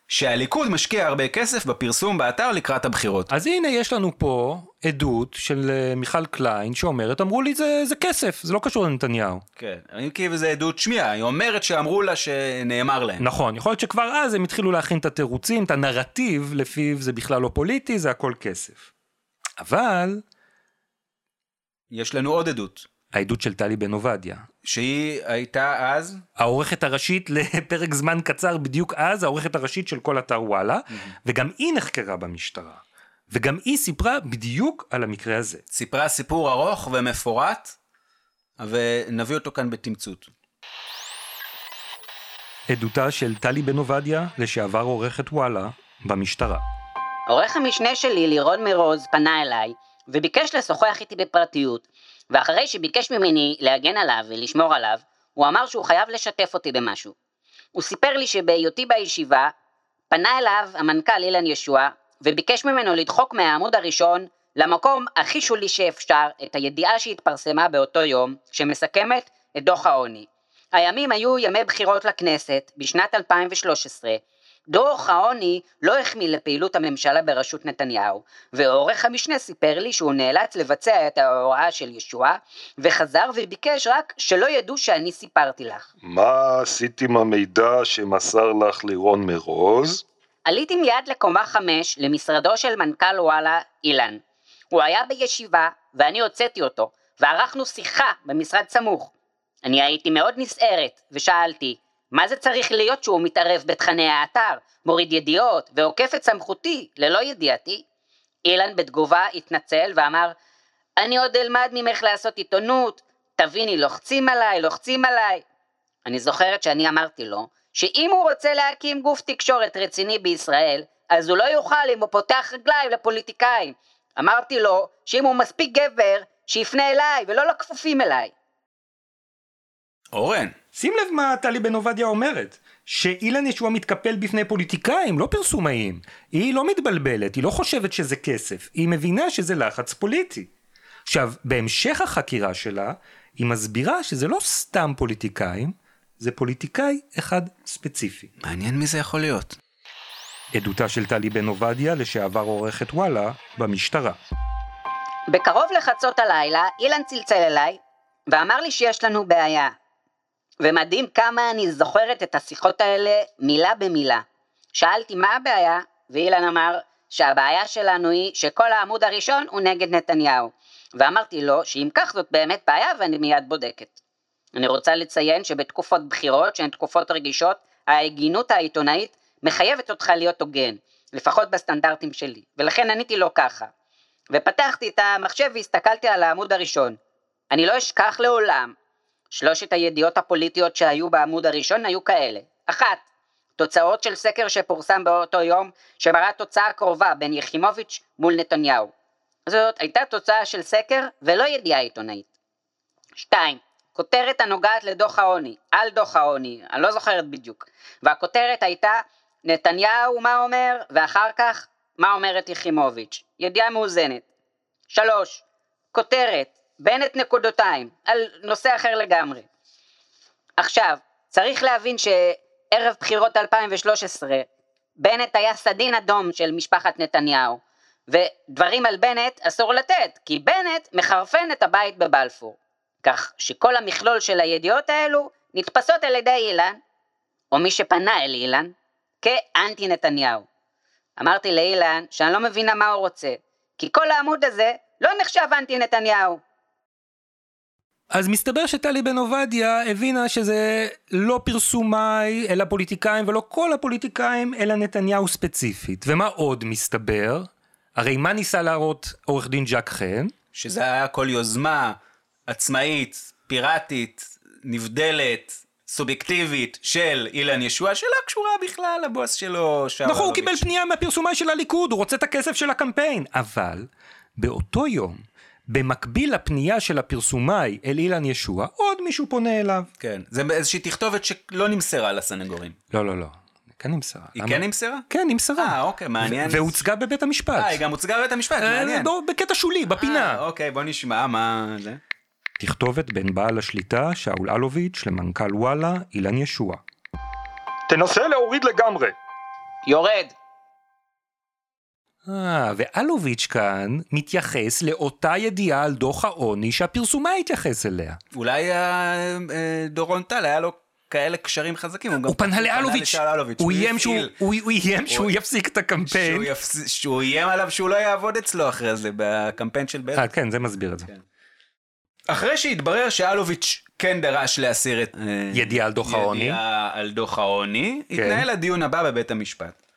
שהליכוד משקיע הרבה כסף בפרסום באתר לקראת הבחירות. אז הנה יש לנו פה עדות של אה, מיכל קליין שאומרת אמרו לי זה, זה כסף זה לא קשור לנתניהו. כן, אני כאילו זה עדות שמיעה היא אומרת שאמרו לה שנאמר להם. נכון יכול להיות שכבר אז הם התחילו להכין את התירוצים את הנרטיב לפיו זה בכלל לא פוליטי זה הכל כסף. אבל. יש לנו עוד עדות. העדות של טלי בן עובדיה. שהיא הייתה אז? העורכת הראשית לפרק זמן קצר בדיוק אז, העורכת הראשית של כל אתר וואלה, mm-hmm. וגם היא נחקרה במשטרה. וגם היא סיפרה בדיוק על המקרה הזה. סיפרה סיפור ארוך ומפורט, ונביא אותו כאן בתמצות. עדותה של טלי בן עובדיה, לשעבר עורכת וואלה, במשטרה. עורך המשנה שלי, לירון מרוז, פנה אליי, וביקש לשוחח איתי בפרטיות, ואחרי שביקש ממני להגן עליו ולשמור עליו, הוא אמר שהוא חייב לשתף אותי במשהו. הוא סיפר לי שבהיותי בישיבה, פנה אליו המנכ"ל אילן ישוע, וביקש ממנו לדחוק מהעמוד הראשון למקום הכי שולי שאפשר את הידיעה שהתפרסמה באותו יום, שמסכמת את דוח העוני. הימים היו ימי בחירות לכנסת בשנת 2013, דוח העוני לא החמיא לפעילות הממשלה בראשות נתניהו, ועורך המשנה סיפר לי שהוא נאלץ לבצע את ההוראה של ישועה, וחזר וביקש רק שלא ידעו שאני סיפרתי לך. מה עשית עם המידע שמסר לך לירון מרוז? עליתי מיד לקומה חמש למשרדו של מנכ"ל וואלה אילן. הוא היה בישיבה ואני הוצאתי אותו, וערכנו שיחה במשרד סמוך. אני הייתי מאוד נסערת, ושאלתי, מה זה צריך להיות שהוא מתערב בתכני האתר, מוריד ידיעות ועוקף את סמכותי ללא ידיעתי? אילן בתגובה התנצל ואמר, אני עוד אלמד ממך לעשות עיתונות, תביני, לוחצים עליי, לוחצים עליי. אני זוכרת שאני אמרתי לו, שאם הוא רוצה להקים גוף תקשורת רציני בישראל, אז הוא לא יוכל אם הוא פותח רגליים לפוליטיקאים. אמרתי לו שאם הוא מספיק גבר, שיפנה אליי ולא לכפופים אליי. אורן. שים לב מה טלי בן עובדיה אומרת, שאילן ישוע מתקפל בפני פוליטיקאים, לא פרסומאים. היא לא מתבלבלת, היא לא חושבת שזה כסף, היא מבינה שזה לחץ פוליטי. עכשיו, בהמשך החקירה שלה, היא מסבירה שזה לא סתם פוליטיקאים, זה פוליטיקאי אחד ספציפי. מעניין מי זה יכול להיות. עדותה של טלי בן עובדיה, לשעבר עורכת וואלה, במשטרה. בקרוב לחצות הלילה, אילן צלצל אליי, ואמר לי שיש לנו בעיה. ומדהים כמה אני זוכרת את השיחות האלה מילה במילה. שאלתי מה הבעיה, ואילן אמר שהבעיה שלנו היא שכל העמוד הראשון הוא נגד נתניהו. ואמרתי לו שאם כך זאת באמת בעיה ואני מיד בודקת. אני רוצה לציין שבתקופות בחירות שהן תקופות רגישות, ההגינות העיתונאית מחייבת אותך להיות הוגן, לפחות בסטנדרטים שלי, ולכן עניתי לו ככה. ופתחתי את המחשב והסתכלתי על העמוד הראשון. אני לא אשכח לעולם. שלושת הידיעות הפוליטיות שהיו בעמוד הראשון היו כאלה. אחת, תוצאות של סקר שפורסם באותו יום, שמראה תוצאה קרובה בין יחימוביץ' מול נתניהו. זאת הייתה תוצאה של סקר ולא ידיעה עיתונאית. שתיים, כותרת הנוגעת לדוח העוני, על דוח העוני, אני לא זוכרת בדיוק, והכותרת הייתה נתניהו מה אומר, ואחר כך מה אומרת יחימוביץ', ידיעה מאוזנת. שלוש, כותרת, בנט נקודותיים, על נושא אחר לגמרי. עכשיו, צריך להבין שערב בחירות 2013, בנט היה סדין אדום של משפחת נתניהו, ודברים על בנט אסור לתת, כי בנט מחרפן את הבית בבלפור. כך שכל המכלול של הידיעות האלו נתפסות על ידי אילן, או מי שפנה אל אילן, כאנטי נתניהו. אמרתי לאילן שאני לא מבינה מה הוא רוצה, כי כל העמוד הזה לא נחשב אנטי נתניהו. אז מסתבר שטלי בן עובדיה הבינה שזה לא פרסומאי אלא פוליטיקאים ולא כל הפוליטיקאים אלא נתניהו ספציפית. ומה עוד מסתבר? הרי מה ניסה להראות עורך דין ג'ק חן? שזה היה כל יוזמה עצמאית, פיראטית, נבדלת, סובייקטיבית של אילן ישוע, שלא קשורה בכלל לבוס שלו, שאול נכון, הוא קיבל פנייה מהפרסומאי של הליכוד, הוא רוצה את הכסף של הקמפיין. אבל, באותו יום, במקביל לפנייה של הפרסומאי אל אילן ישוע, עוד מישהו פונה אליו. כן, זה איזושהי תכתובת שלא נמסרה לסנגורים. לא, לא, לא. כן נמסרה. היא כן נמסרה? כן, נמסרה. אה, אוקיי, מעניין. והוצגה בבית המשפט. אה, היא גם הוצגה בבית המשפט, אה, מעניין. בקטע שולי, בפינה. אה, אוקיי, בוא נשמע מה זה. תכתובת בין בעל השליטה, שאול אלוביץ', למנכ"ל וואלה, אילן ישוע. תנסה להוריד לגמרי. יורד. אה, ואלוביץ' כאן מתייחס לאותה ידיעה על דוח העוני שהפרסומה התייחס אליה. אולי אה, אה, דורון טל היה לו כאלה קשרים חזקים. הוא, הוא פנה לאלוביץ', הוא איים שהוא, הוא, הוא איים שהוא יפסיק את הקמפיין. שהוא, יפס, שהוא איים עליו שהוא לא יעבוד אצלו אחרי זה בקמפיין של בלט. אה, כן, זה מסביר את זה. כן. אחרי שהתברר שאלוביץ' כן דרש להסיר את... ידיעה על דוח העוני. ידיעה על דוח העוני, כן. התנהל הדיון הבא בבית המשפט.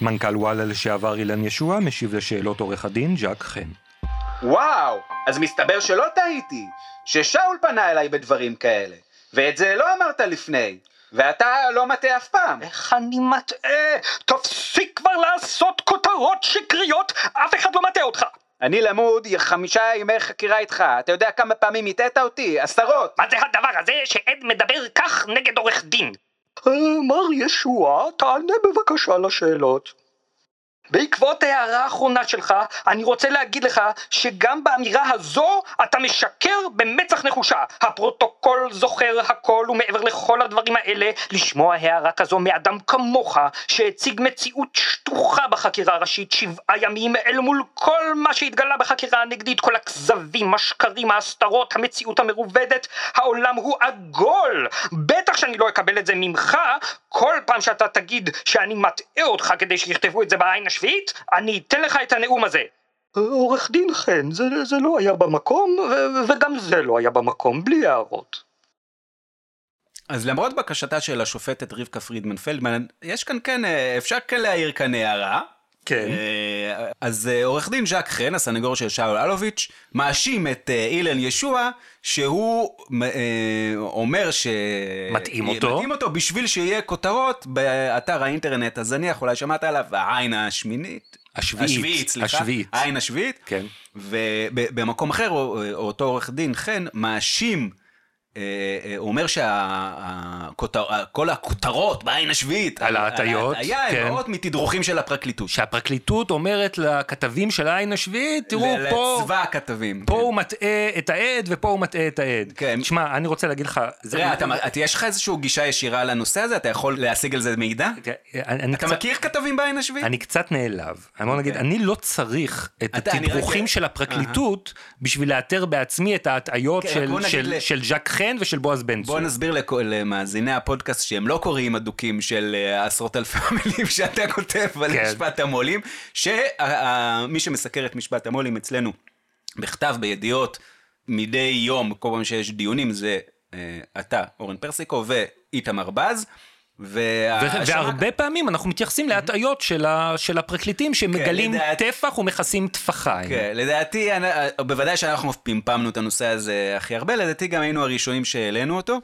מנכ"ל וואלה לשעבר אילן ישוע משיב לשאלות עורך הדין ג'אק חן. וואו, אז מסתבר שלא טעיתי, ששאול פנה אליי בדברים כאלה, ואת זה לא אמרת לפני, ואתה לא מטעה אף פעם. איך אני מטעה? תפסיק כבר לעשות כותרות שקריות, אף אחד לא מטעה אותך. אני למוד חמישה ימי חקירה איתך, אתה יודע כמה פעמים הטעת אותי? עשרות. מה זה הדבר הזה שעד מדבר כך נגד עורך דין? מר ישוע, תענה בבקשה לשאלות. בעקבות ההערה האחרונה שלך, אני רוצה להגיד לך שגם באמירה הזו אתה משקר במצח נחושה. הפרוטוקול זוכר הכל ומעבר לכל הדברים האלה, לשמוע הערה כזו מאדם כמוך, שהציג מציאות שטוחה בחקירה הראשית שבעה ימים אל מול כל מה שהתגלה בחקירה הנגדית, כל הכזבים, השקרים, ההסתרות, המציאות המרובדת, העולם הוא עגול. בטח שאני לא אקבל את זה ממך, כל פעם שאתה תגיד שאני מטעה אותך כדי שיכתבו את זה בעין השביעית, אני אתן לך את הנאום הזה. עורך דין חן, זה, זה לא היה במקום, ו- וגם זה לא היה במקום, בלי הערות. אז למרות בקשתה של השופטת רבקה פרידמן פלדמן, יש כאן כן, אה, אפשר כן להעיר כאן הערה. כן. אה, אז אה, עורך דין ז'אק חן, הסנגור של שאול אלוביץ', מאשים את אילן ישוע, שהוא אומר ש... מתאים אותו. מתאים אותו בשביל שיהיה כותרות באתר האינטרנט הזניח, אולי שמעת עליו, העין השמינית. השביעית. השביעית, סליחה. השביעית. העין השביעית. כן. ובמקום אחר, אותו עורך דין חן מאשים אה, אה, הוא אומר שכל הכותרות בעין השביעית, על ההטיות, ההטיה הן באות מתדרוכים של הפרקליטות. שהפרקליטות אומרת לכתבים של העין השביעית, תראו פה, לצבא הכתבים. פה הוא מטעה את העד ופה הוא מטעה את העד. כן. תשמע, אני רוצה להגיד לך, תראה, יש לך איזושהי גישה ישירה לנושא הזה? אתה יכול להשיג על זה מידע? כן, אתה מכיר כתבים בעין השביעית? אני קצת נעלב. אני בוא נגיד, אני לא צריך את התדרוכים של הפרקליטות בשביל לאתר בעצמי את ההטעיות כן, של ז'אק חן ושל בועז בן צור. בוא נסביר למאזיני הפודקאסט שהם לא קוראים אדוקים של אה, עשרות אלפי המילים שאתה כותב על כן. משפט המו"לים, שמי שמסקר את משפט המו"לים אצלנו בכתב בידיעות מדי יום, כל פעם שיש דיונים, זה אה, אתה, אורן פרסיקו ואיתמר בז. והרבה פעמים אנחנו מתייחסים להטעיות של הפרקליטים שמגלים כן, טפח ומכסים טפחיים. כן, לדעתי, בוודאי שאנחנו פמפמנו את הנושא הזה הכי הרבה, לדעתי גם היינו הראשונים שהעלינו אותו.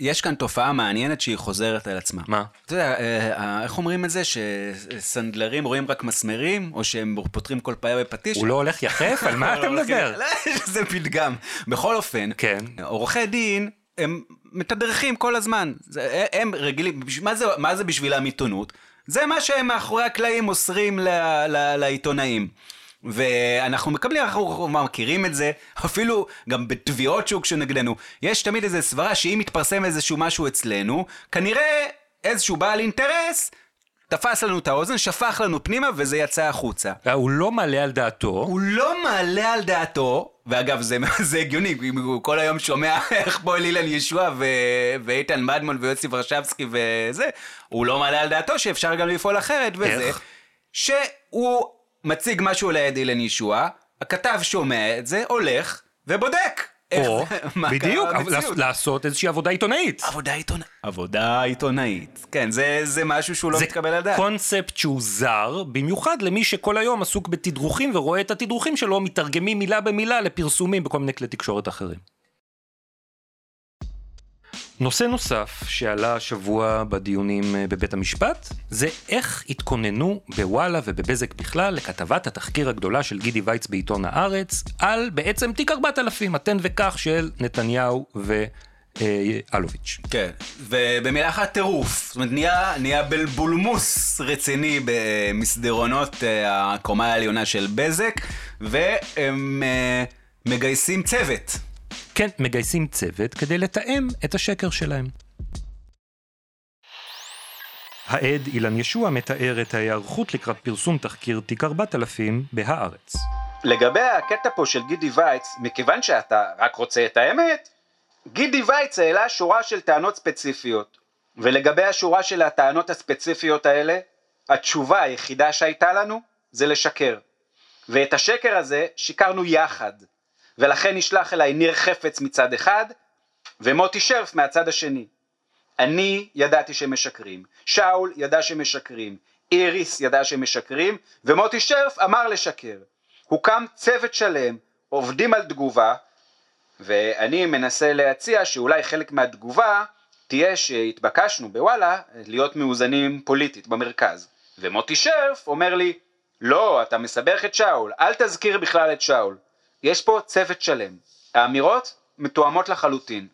יש כאן תופעה מעניינת שהיא חוזרת על עצמה. מה? אתה יודע, אה, אה, איך אומרים את זה? שסנדלרים רואים רק מסמרים, או שהם פותרים כל פעיה בפטיש? הוא לא הולך יחף? על מה אתה מדבר? לא, זה פתגם. בכל אופן, כן. עורכי דין הם מתדרכים כל הזמן. זה, הם רגילים, מה זה, מה זה בשבילם עיתונות? זה מה שהם מאחורי הקלעים מוסרים ל, ל, לעיתונאים. ואנחנו מקבלים, אנחנו מכירים את זה, אפילו גם בתביעות שהוגשו נגדנו. יש תמיד איזו סברה שאם מתפרסם איזשהו משהו אצלנו, כנראה איזשהו בעל אינטרס תפס לנו את האוזן, שפך לנו פנימה וזה יצא החוצה. הוא לא מעלה על דעתו. הוא לא מעלה על דעתו, ואגב זה, זה הגיוני, הוא כל היום שומע איך פועל אילן ישוע ו... ואיתן מדמון ויוסי ורשבסקי וזה, הוא לא מעלה על דעתו שאפשר גם לפעול אחרת וזה, איך? שהוא מציג משהו ליד אילן ישוע, הכתב שומע את זה, הולך ובודק. או, בדיוק, לעשות איזושהי עבודה עיתונאית. עבודה עיתונאית. עבודה עיתונאית. כן, זה, זה משהו שהוא לא מתקבל על דעת. זה קונספט שהוא זר, במיוחד למי שכל היום עסוק בתדרוכים ורואה את התדרוכים שלו מתרגמים מילה במילה לפרסומים בכל מיני כלי תקשורת אחרים. נושא נוסף שעלה השבוע בדיונים אה, בבית המשפט, זה איך התכוננו בוואלה ובבזק בכלל לכתבת התחקיר הגדולה של גידי וייץ בעיתון הארץ, על בעצם תיק 4000, התן וכך של נתניהו ו... אלוביץ'. כן, ובמילה אחת טירוף, זאת אומרת נהיה, נהיה בלבולמוס רציני במסדרונות אה, הקומה העליונה של בזק, והם מגייסים צוות כן, מגייסים צוות כדי לתאם את השקר שלהם. העד אילן ישוע מתאר את ההיערכות לקראת פרסום תחקיר תיק 4000 בהארץ. לגבי הקטע פה של גידי וייץ, מכיוון שאתה רק רוצה את האמת, גידי וייץ העלה שורה של טענות ספציפיות. ולגבי השורה של הטענות הספציפיות האלה, התשובה היחידה שהייתה לנו זה לשקר. ואת השקר הזה שיקרנו יחד. ולכן נשלח אליי ניר חפץ מצד אחד, ומוטי שרף מהצד השני. אני ידעתי שהם משקרים, שאול ידע שהם משקרים, איריס ידע שהם משקרים, ומוטי שרף אמר לשקר. הוקם צוות שלם, עובדים על תגובה, ואני מנסה להציע שאולי חלק מהתגובה תהיה שהתבקשנו בוואלה להיות מאוזנים פוליטית במרכז. ומוטי שרף אומר לי, לא, אתה מסבך את שאול, אל תזכיר בכלל את שאול. יש פה צוות שלם. האמירות מתואמות לחלוטין.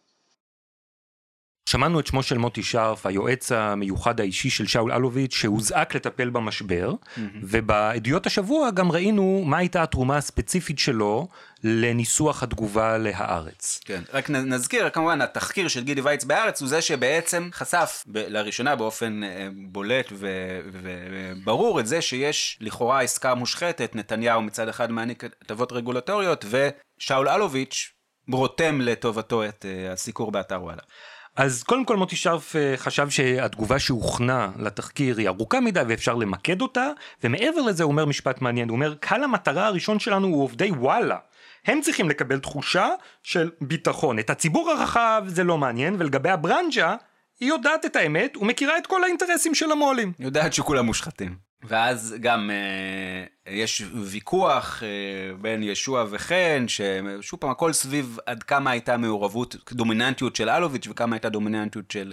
שמענו את שמו של מוטי שרף, היועץ המיוחד האישי של שאול אלוביץ', שהוזעק לטפל במשבר, mm-hmm. ובעדויות השבוע גם ראינו מה הייתה התרומה הספציפית שלו לניסוח התגובה להארץ. כן, רק נזכיר, כמובן, התחקיר של גידי וייץ בהארץ הוא זה שבעצם חשף ב- לראשונה באופן אה, בולט וברור את זה שיש לכאורה עסקה מושחתת, נתניהו מצד אחד מעניק הטבות רגולטוריות, ושאול אלוביץ' רותם לטובתו את uh, הסיקור באתר וואלה. אז קודם כל מוטי שרף אה, חשב שהתגובה שהוכנה לתחקיר היא ארוכה מדי ואפשר למקד אותה, ומעבר לזה הוא אומר משפט מעניין, הוא אומר, קהל המטרה הראשון שלנו הוא עובדי וואלה. הם צריכים לקבל תחושה של ביטחון. את הציבור הרחב זה לא מעניין, ולגבי הברנז'ה, היא יודעת את האמת ומכירה את כל האינטרסים של המו"לים. יודעת שכולם מושחתים. ואז גם אה, יש ויכוח אה, בין ישוע וחן, ששוב פעם הכל סביב עד כמה הייתה מעורבות, דומיננטיות של אלוביץ' וכמה הייתה דומיננטיות של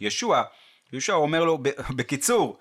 ישוע. ישוע אומר לו, בקיצור,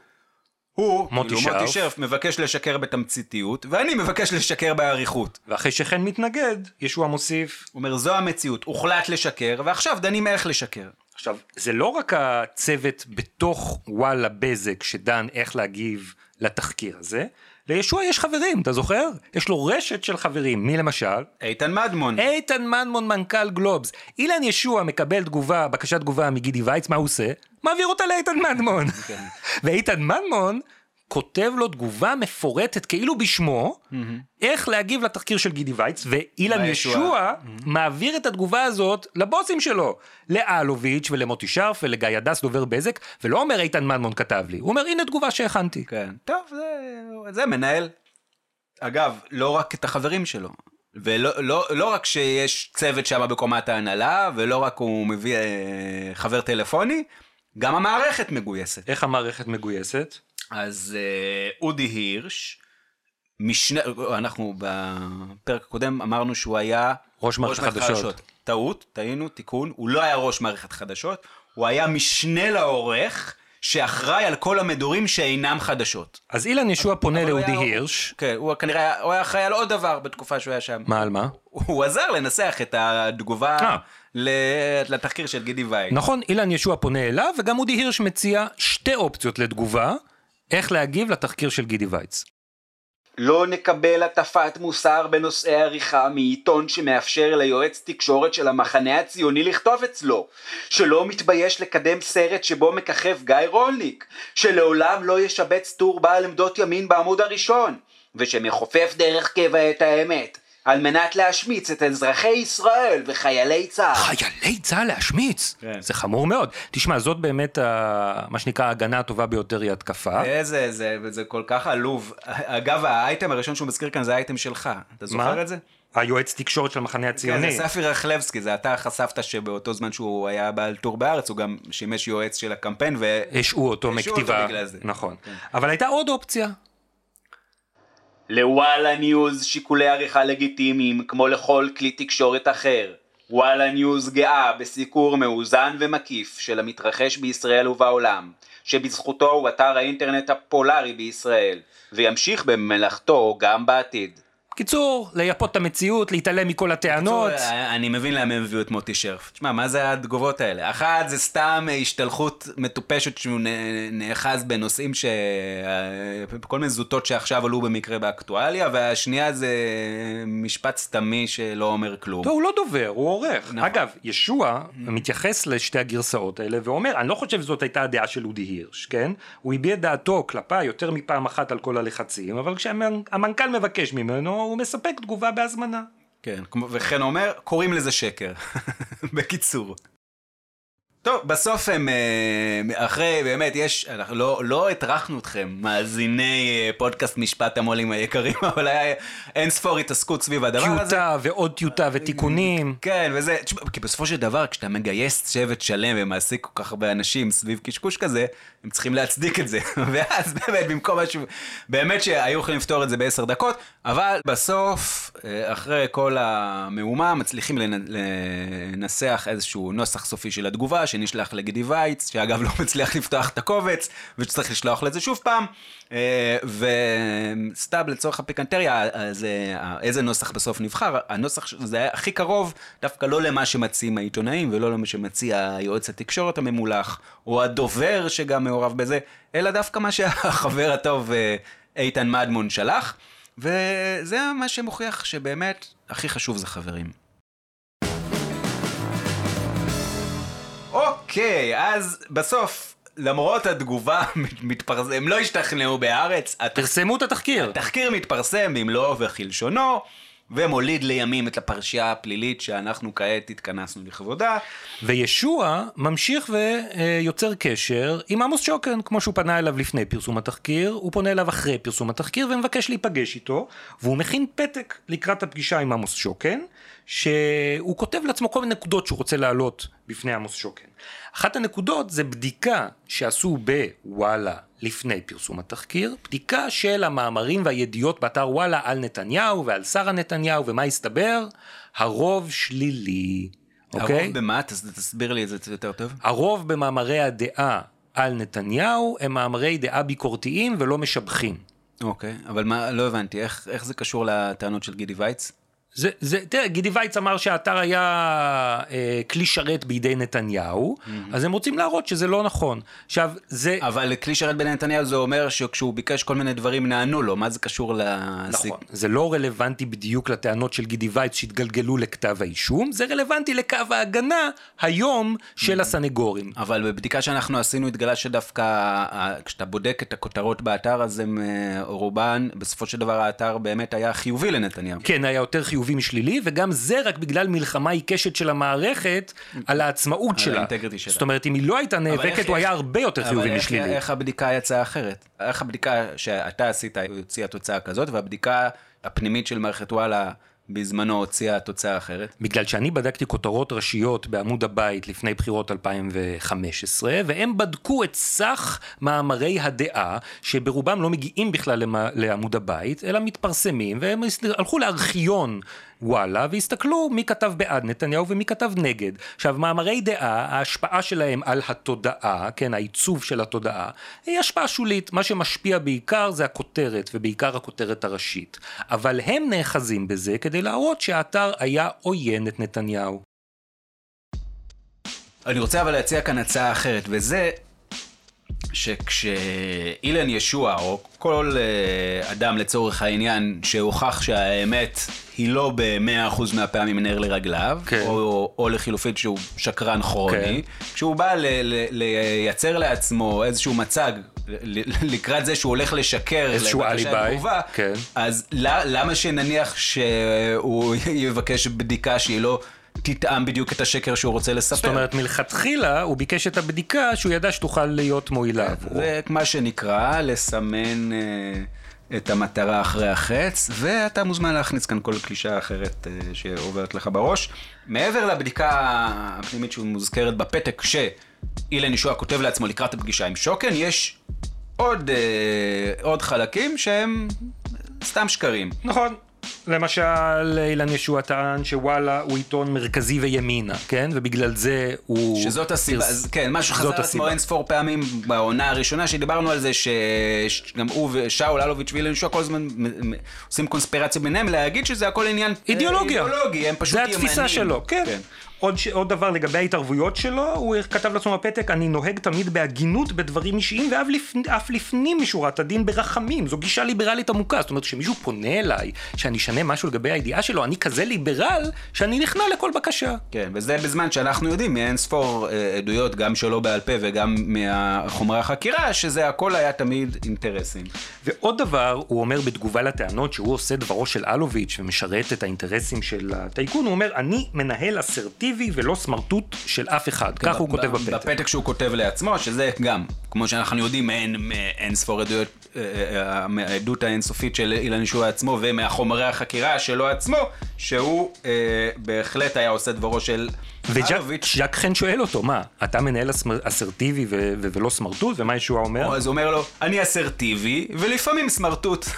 הוא, מוטי כאילו, שרף. מוטי שרף, מבקש לשקר בתמציתיות, ואני מבקש לשקר באריכות. ואחרי שחן מתנגד, ישוע מוסיף. הוא אומר, זו המציאות, הוחלט לשקר, ועכשיו דנים איך לשקר. עכשיו, זה לא רק הצוות בתוך וואלה בזק שדן איך להגיב לתחקיר הזה, לישוע יש חברים, אתה זוכר? יש לו רשת של חברים, מי למשל? איתן מדמון. איתן מדמון, מנכ"ל גלובס. אילן ישוע מקבל תגובה, בקשת תגובה מגידי וייץ, מה הוא עושה? מעביר אותה לאיתן מדמון. כן. ואיתן מדמון כותב לו תגובה מפורטת כאילו בשמו, mm-hmm. איך להגיב לתחקיר של גידי וייץ, ואילן ישוע mm-hmm. מעביר את התגובה הזאת לבוסים שלו, לאלוביץ' ולמוטי שרף ולגיא הדס דובר בזק, ולא אומר איתן מנמון כתב לי, הוא אומר הנה תגובה שהכנתי. כן, טוב, זה, זה מנהל. אגב, לא רק את החברים שלו, ולא לא, לא רק שיש צוות שם בקומת ההנהלה, ולא רק הוא מביא אה, חבר טלפוני, גם המערכת מגויסת. איך המערכת מגויסת? אז אה, אודי הירש, משנה, אנחנו בפרק הקודם אמרנו שהוא היה ראש מערכת חדשות. טעות, טעינו, תיקון, הוא לא היה ראש מערכת חדשות, הוא היה משנה לעורך. שאחראי על כל המדורים שאינם חדשות. אז אילן ישוע פונה לאודי הירש. כן, הוא כנראה, הוא היה אחראי על עוד דבר בתקופה שהוא היה שם. מה על מה? הוא עזר לנסח את התגובה אה. לתחקיר של גידי וייץ. נכון, אילן ישוע פונה אליו, וגם אודי הירש מציע שתי אופציות לתגובה. איך להגיב לתחקיר של גידי וייץ. לא נקבל הטפת מוסר בנושאי עריכה מעיתון שמאפשר ליועץ תקשורת של המחנה הציוני לכתוב אצלו, שלא מתבייש לקדם סרט שבו מככב גיא רולניק, שלעולם לא ישבץ טור בעל עמדות ימין בעמוד הראשון, ושמכופף דרך קבע את האמת, על מנת להשמיץ את אזרחי ישראל וחיילי צה"ל. חיילי צה"ל להשמיץ? כן. זה חמור מאוד. תשמע, זאת באמת ה... מה שנקרא ההגנה הטובה ביותר היא התקפה. איזה, זה, זה כל כך עלוב. אגב, האייטם הראשון שהוא מזכיר כאן זה האייטם שלך. אתה זוכר מה? את זה? היועץ תקשורת של המחנה הציוני. כן, זה ספי רחלבסקי, זה אתה חשפת שבאותו זמן שהוא היה בעל טור בארץ, הוא גם שימש יועץ של הקמפיין, ו... השעו אותו מכתיבה. נכון. כן. אבל הייתה עוד אופציה, לוואלה ניוז שיקולי עריכה לגיטימיים כמו לכל כלי תקשורת אחר. וואלה ניוז גאה בסיקור מאוזן ומקיף של המתרחש בישראל ובעולם, שבזכותו הוא אתר האינטרנט הפופולארי בישראל, וימשיך במלאכתו גם בעתיד. קיצור, לייפות את המציאות, להתעלם מכל הטענות. קיצור, אני מבין למה הם הביאו את מוטי שרף. תשמע, מה זה התגובות האלה? אחת זה סתם השתלחות מטופשת שהוא נאחז בנושאים ש... כל מיני זוטות שעכשיו עלו במקרה באקטואליה, והשנייה זה משפט סתמי שלא אומר כלום. טוב, הוא לא דובר, הוא עורך. נכון. אגב, ישוע מתייחס לשתי הגרסאות האלה ואומר, אני לא חושב שזאת הייתה הדעה של אודי הירש, כן? הוא הביע דעתו כלפיי יותר מפעם אחת על כל הלחצים, אבל כשהמנכ"ל מבקש ממנו, הוא מספק תגובה בהזמנה. כן, וכן אומר, קוראים לזה שקר. בקיצור. טוב, בסוף הם, אה, אחרי, באמת, יש, אנחנו לא, לא הטרחנו אתכם, מאזיני אה, פודקאסט משפט המו"לים היקרים, אבל היה אין ספור התעסקות סביב הדבר טיוטה הזה. טיוטה ועוד טיוטה ותיקונים. כן, וזה, תשמע, כי בסופו של דבר, כשאתה מגייס שבט שלם ומעסיק כל כך הרבה אנשים סביב קשקוש כזה, הם צריכים להצדיק את זה. ואז באמת, במקום משהו, באמת שהיו יכולים לפתור את זה בעשר דקות, אבל בסוף, אה, אחרי כל המהומה, מצליחים לנסח איזשהו נוסח סופי של התגובה, שנשלח וייץ, שאגב לא מצליח לפתוח את הקובץ, ושצריך לשלוח לזה שוב פעם, אה, וסתם לצורך הפיקנטריה, אז איזה נוסח בסוף נבחר, הנוסח זה היה הכי קרוב דווקא לא למה שמציעים העיתונאים, ולא למה שמציע יועץ התקשורת הממולח, או הדובר שגם מעורב בזה, אלא דווקא מה שהחבר הטוב איתן מדמון שלח. וזה מה שמוכיח שבאמת הכי חשוב זה חברים. אוקיי, אז בסוף, למרות התגובה הם לא השתכנעו בארץ. פרסמו את התחקיר. התחקיר מתפרסם במלואו וכלשונו. ומוליד לימים את הפרשייה הפלילית שאנחנו כעת התכנסנו לכבודה. וישוע ממשיך ויוצר קשר עם עמוס שוקן, כמו שהוא פנה אליו לפני פרסום התחקיר, הוא פונה אליו אחרי פרסום התחקיר ומבקש להיפגש איתו, והוא מכין פתק לקראת הפגישה עם עמוס שוקן, שהוא כותב לעצמו כל מיני נקודות שהוא רוצה להעלות בפני עמוס שוקן. אחת הנקודות זה בדיקה שעשו בוואלה לפני פרסום התחקיר, בדיקה של המאמרים והידיעות באתר וואלה על נתניהו ועל שרה נתניהו, ומה הסתבר? הרוב שלילי. אוקיי? הרוב במה? תסביר לי את זה יותר טוב. הרוב במאמרי הדעה על נתניהו הם מאמרי דעה ביקורתיים ולא משבחים. אוקיי, אבל מה, לא הבנתי, איך, איך זה קשור לטענות של גידי וייץ? זה, זה, תראה, גידי וייץ אמר שהאתר היה אה, כלי שרת בידי נתניהו, mm-hmm. אז הם רוצים להראות שזה לא נכון. עכשיו, זה... אבל כלי שרת בידי נתניהו זה אומר שכשהוא ביקש כל מיני דברים נענו לו, מה זה קשור ל... נכון, זה לא רלוונטי בדיוק לטענות של גידי וייץ שהתגלגלו לכתב האישום, זה רלוונטי לקו ההגנה היום של mm-hmm. הסנגורים. אבל בבדיקה שאנחנו עשינו התגלה שדווקא כשאתה בודק את הכותרות באתר, אז הם אה, רובן, בסופו של דבר האתר באמת היה חיובי לנתניהו. כן, היה יותר חיובי. חיובי משלילי, וגם זה רק בגלל מלחמה עיקשת של המערכת על העצמאות שלה. שלה. זאת אומרת, אם היא לא הייתה נאבקת, איך, הוא היה הרבה יותר חיובי איך, משלילי. אבל איך הבדיקה יצאה אחרת? איך הבדיקה שאתה עשית הוציאה תוצאה כזאת, והבדיקה הפנימית של מערכת וואלה בזמנו הוציאה תוצאה אחרת? בגלל שאני בדקתי כותרות ראשיות בעמוד הבית לפני בחירות 2015, והם בדקו את סך מאמרי הדעה, שברובם לא מגיעים בכלל לעמוד הבית, אלא מתפרסמים, והם הלכו לארכיון וואלה, והסתכלו מי כתב בעד נתניהו ומי כתב נגד. עכשיו, מאמרי דעה, ההשפעה שלהם על התודעה, כן, העיצוב של התודעה, היא השפעה שולית. מה שמשפיע בעיקר זה הכותרת, ובעיקר הכותרת הראשית. אבל הם נאחזים בזה כדי להראות שהאתר היה עוין את נתניהו. אני רוצה אבל להציע כאן הצעה אחרת, וזה שכשאילן ישוע, או כל uh, אדם לצורך העניין, שהוכח שהאמת היא לא ב-100% מהפעמים נר לרגליו, כן. או, או לחילופין שהוא שקרן כרוני, כן. כשהוא בא ל- ל- לייצר לעצמו איזשהו מצג לקראת זה שהוא הולך לשקר איזשהו אליבי, כן. אז למה שנניח שהוא יבקש בדיקה שהיא לא... תטעם בדיוק את השקר שהוא רוצה לספר. זאת אומרת, מלכתחילה הוא ביקש את הבדיקה שהוא ידע שתוכל להיות מועילה עבורו. זה מה שנקרא לסמן אה, את המטרה אחרי החץ, ואתה מוזמן להכניס כאן כל קלישה אחרת אה, שעוברת לך בראש. מעבר לבדיקה הפנימית שמוזכרת בפתק שאילן ישוע כותב לעצמו לקראת הפגישה עם שוקן, יש עוד, אה, עוד חלקים שהם סתם שקרים. נכון. למשל, אילן ישוע טען שוואלה הוא עיתון מרכזי וימינה, כן? ובגלל זה הוא... שזאת הסיבה, פרס... כן, משהו חזר על עצמו אין ספור פעמים בעונה הראשונה, שדיברנו על זה שגם הוא ושאול אלוביץ' ואילן ישוע כל הזמן עושים קונספירציה ביניהם, להגיד שזה הכל עניין אידיאולוגיה. אידיאולוגי, הם פשוט ימנים. זה התפיסה שלו, כן. כן. עוד, ש... עוד דבר לגבי ההתערבויות שלו, הוא כתב לעצמו בפתק, אני נוהג תמיד בהגינות בדברים אישיים ואף לפ... לפנים משורת הדין ברחמים. זו גישה ליברלית עמוקה. זאת אומרת, כשמישהו פונה אליי, שאני אשנה משהו לגבי הידיעה שלו, אני כזה ליברל, שאני נכנע לכל בקשה. כן, וזה בזמן שאנחנו יודעים מאין ספור אה, עדויות, גם שלו בעל פה וגם מחומרי החקירה, שזה הכל היה תמיד אינטרסים. ועוד דבר, הוא אומר בתגובה לטענות שהוא עושה דברו של אלוביץ' ומשרת את האינטרסים של הטייקון, הוא אומר, אני מנהל אסרטיבי. אקטיבי ולא סמרטוט של אף אחד, כך הוא כותב בפתק. בפתק שהוא כותב לעצמו, שזה גם, כמו שאנחנו יודעים, אין, אין ספור עדויות, אה, אה, מהעדות האינסופית של אילן ישוע עצמו ומהחומרי החקירה שלו עצמו, שהוא אה, בהחלט היה עושה דברו של וג'אק חן שואל אותו, מה, אתה מנהל אסרטיבי ולא סמרטוט? ומה ישוע אומר? אז הוא אומר לו, אני אסרטיבי ולפעמים סמרטוט.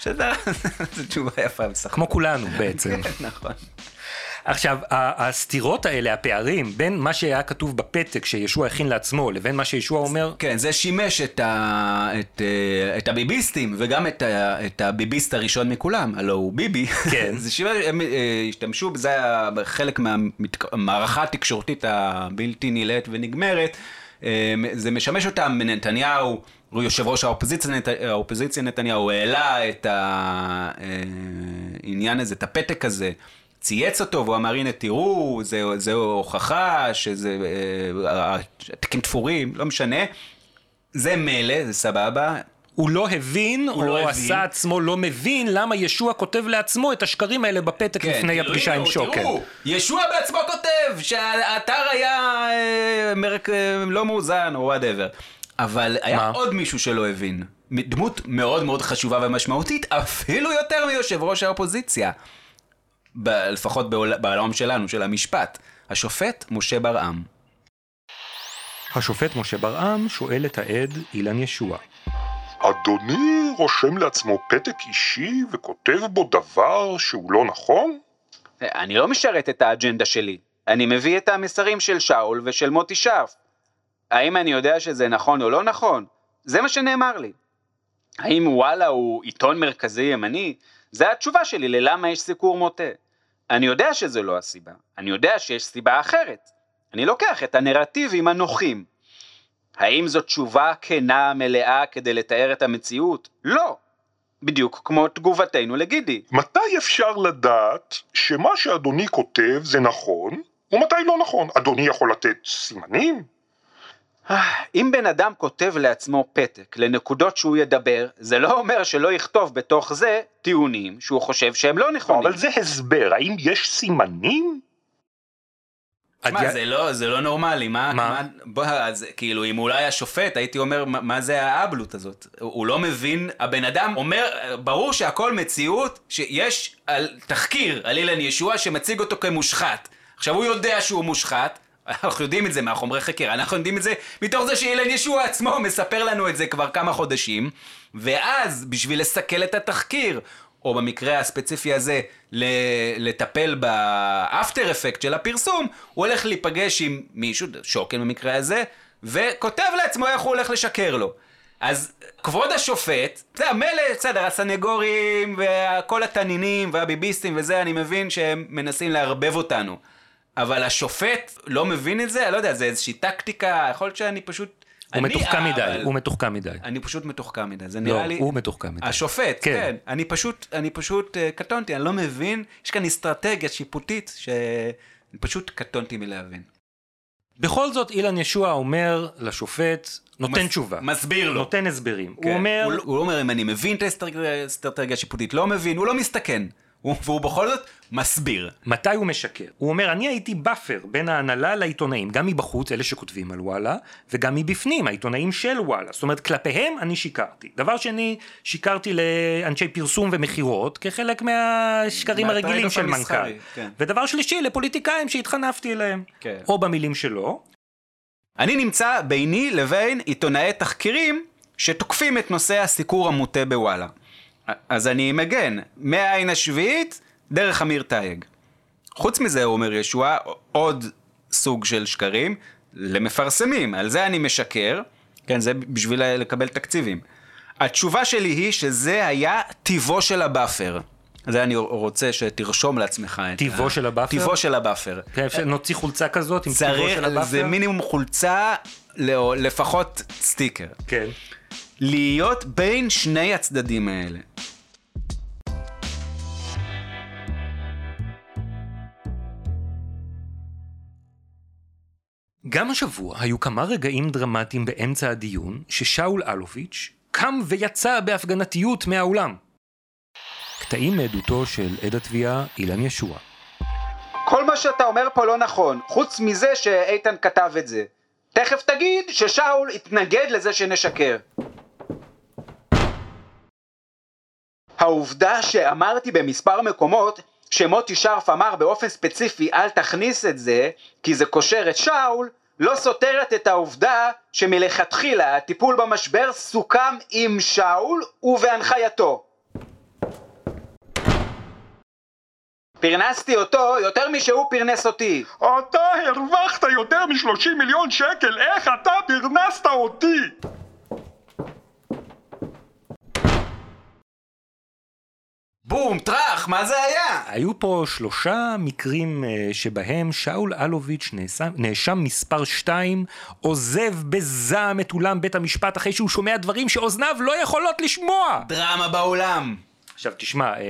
שזו תשובה יפה בסך כמו כולנו בעצם. נכון. עכשיו, הסתירות האלה, הפערים, בין מה שהיה כתוב בפתק שישוע הכין לעצמו, לבין מה שישוע אומר... כן, זה שימש את, ה... את, אה, את הביביסטים, וגם את, ה... את הביביסט הראשון מכולם, הלו הוא ביבי. כן. זה שימש, הם אה, השתמשו בזה חלק מהמערכה התקשורתית הבלתי נלאת ונגמרת. אה, זה משמש אותם, נתניהו, הוא יושב ראש האופוזיציה, נת... האופוזיציה נתניהו, העלה את העניין הזה, את הפתק הזה. צייץ אותו והוא אמר הנה תראו זה, זה הוכחה שזה אה, התיקים תפורים לא משנה זה מילא זה סבבה הוא לא הבין, הוא לא עשה הבין. עצמו לא מבין למה ישוע כותב לעצמו את השקרים האלה בפתק כן, לפני תראו, הפגישה עם שוקר. תראו, ישוע בעצמו כותב שהאתר היה אה, מרק אה, לא מאוזן או whatever. אבל היה מה? עוד מישהו שלא הבין. דמות מאוד מאוד חשובה ומשמעותית, אפילו יותר מיושב ראש האופוזיציה. ב- לפחות בעולם שלנו, של המשפט. השופט משה ברעם. השופט משה ברעם שואל את העד אילן ישוע. אדוני רושם לעצמו פתק אישי וכותב בו דבר שהוא לא נכון? אני לא משרת את האג'נדה שלי. אני מביא את המסרים של שאול ושל מוטי שרף. האם אני יודע שזה נכון או לא נכון? זה מה שנאמר לי. האם וואלה הוא עיתון מרכזי ימני? זה התשובה שלי ללמה יש סיקור מוטה. אני יודע שזה לא הסיבה, אני יודע שיש סיבה אחרת. אני לוקח את הנרטיבים הנוחים. האם זו תשובה כנה מלאה כדי לתאר את המציאות? לא. בדיוק כמו תגובתנו לגידי. מתי אפשר לדעת שמה שאדוני כותב זה נכון, ומתי לא נכון? אדוני יכול לתת סימנים? אם בן אדם כותב לעצמו פתק לנקודות שהוא ידבר, זה לא אומר שלא יכתוב בתוך זה טיעונים שהוא חושב שהם לא נכונים. אבל זה הסבר, האם יש סימנים? תשמע, זה לא, זה לא נורמלי, מה, מה? בוא, אז כאילו, אם אולי השופט, הייתי אומר, מה, מה זה האבלות הזאת? הוא לא מבין, הבן אדם אומר, ברור שהכל מציאות, שיש על, תחקיר על אילן ישוע שמציג אותו כמושחת. עכשיו, הוא יודע שהוא מושחת, אנחנו יודעים את זה מהחומרי חקירה, אנחנו יודעים את זה מתוך זה שאילן ישוע עצמו מספר לנו את זה כבר כמה חודשים, ואז בשביל לסכל את התחקיר, או במקרה הספציפי הזה, לטפל באפטר אפקט של הפרסום, הוא הולך להיפגש עם מישהו, שוקן במקרה הזה, וכותב לעצמו איך הוא הולך לשקר לו. אז כבוד השופט, זה המלא, בסדר, הסנגורים וכל התנינים והביביסטים וזה, אני מבין שהם מנסים לערבב אותנו. אבל השופט לא מבין את זה, אני לא יודע, זה איזושהי טקטיקה, יכול להיות שאני פשוט... הוא מתוחכם מדי, הוא מתוחכם מדי. אני פשוט מתוחכם מדי, זה נראה לא, לי... הוא מתוחכם מדי. השופט, כן. כן. אני פשוט, אני פשוט uh, קטונתי, אני לא מבין, יש כאן אסטרטגיה שיפוטית שאני פשוט קטונתי מלהבין. בכל זאת, אילן ישוע אומר לשופט, נותן מס, תשובה. מסביר לו. נותן הסברים. כן. הוא אומר... הוא, הוא לא אומר אם אני מבין את האסטרטגיה השיפוטית, לא מבין, הוא לא מסתכן. והוא בכל זאת מסביר. מתי הוא משקר? הוא אומר, אני הייתי buffer בין ההנהלה לעיתונאים, גם מבחוץ, אלה שכותבים על וואלה, וגם מבפנים, העיתונאים של וואלה. זאת אומרת, כלפיהם אני שיקרתי. דבר שני, שיקרתי לאנשי פרסום ומכירות, כחלק מהשקרים הרגילים של מנכ"ל. כן. ודבר שלישי, לפוליטיקאים שהתחנפתי אליהם. כן. או במילים שלו. אני נמצא ביני לבין עיתונאי תחקירים שתוקפים את נושא הסיקור המוטה בוואלה. אז אני מגן, מהעין השביעית, דרך אמיר תייג. חוץ מזה, הוא אומר ישוע, עוד סוג של שקרים, למפרסמים, על זה אני משקר, כן, זה בשביל לקבל תקציבים. התשובה שלי היא שזה היה טיבו של ה buffer. זה אני רוצה שתרשום לעצמך את טיבו ה... של ה buffer? טיבו של ה buffer. כן, נוציא חולצה כזאת עם טיבו של ה buffer? זה מינימום חולצה, לפחות סטיקר. כן. להיות בין שני הצדדים האלה. גם השבוע היו כמה רגעים דרמטיים באמצע הדיון, ששאול אלוביץ' קם ויצא בהפגנתיות מהאולם. קטעים מעדותו של עד התביעה אילן ישוע. כל מה שאתה אומר פה לא נכון, חוץ מזה שאיתן כתב את זה. תכף תגיד ששאול התנגד לזה שנשקר. העובדה שאמרתי במספר מקומות שמוטי שרף אמר באופן ספציפי אל תכניס את זה כי זה קושר את שאול לא סותרת את העובדה שמלכתחילה הטיפול במשבר סוכם עם שאול ובהנחייתו. פרנסתי אותו יותר משהוא פרנס אותי. אתה הרווחת יותר מ-30 מיליון שקל, איך אתה פרנסת אותי? בום, טראח, מה זה היה? היו פה שלושה מקרים uh, שבהם שאול אלוביץ' נאשם, נאשם מספר 2 עוזב בזעם את אולם בית המשפט אחרי שהוא שומע דברים שאוזניו לא יכולות לשמוע. דרמה באולם. עכשיו תשמע, uh,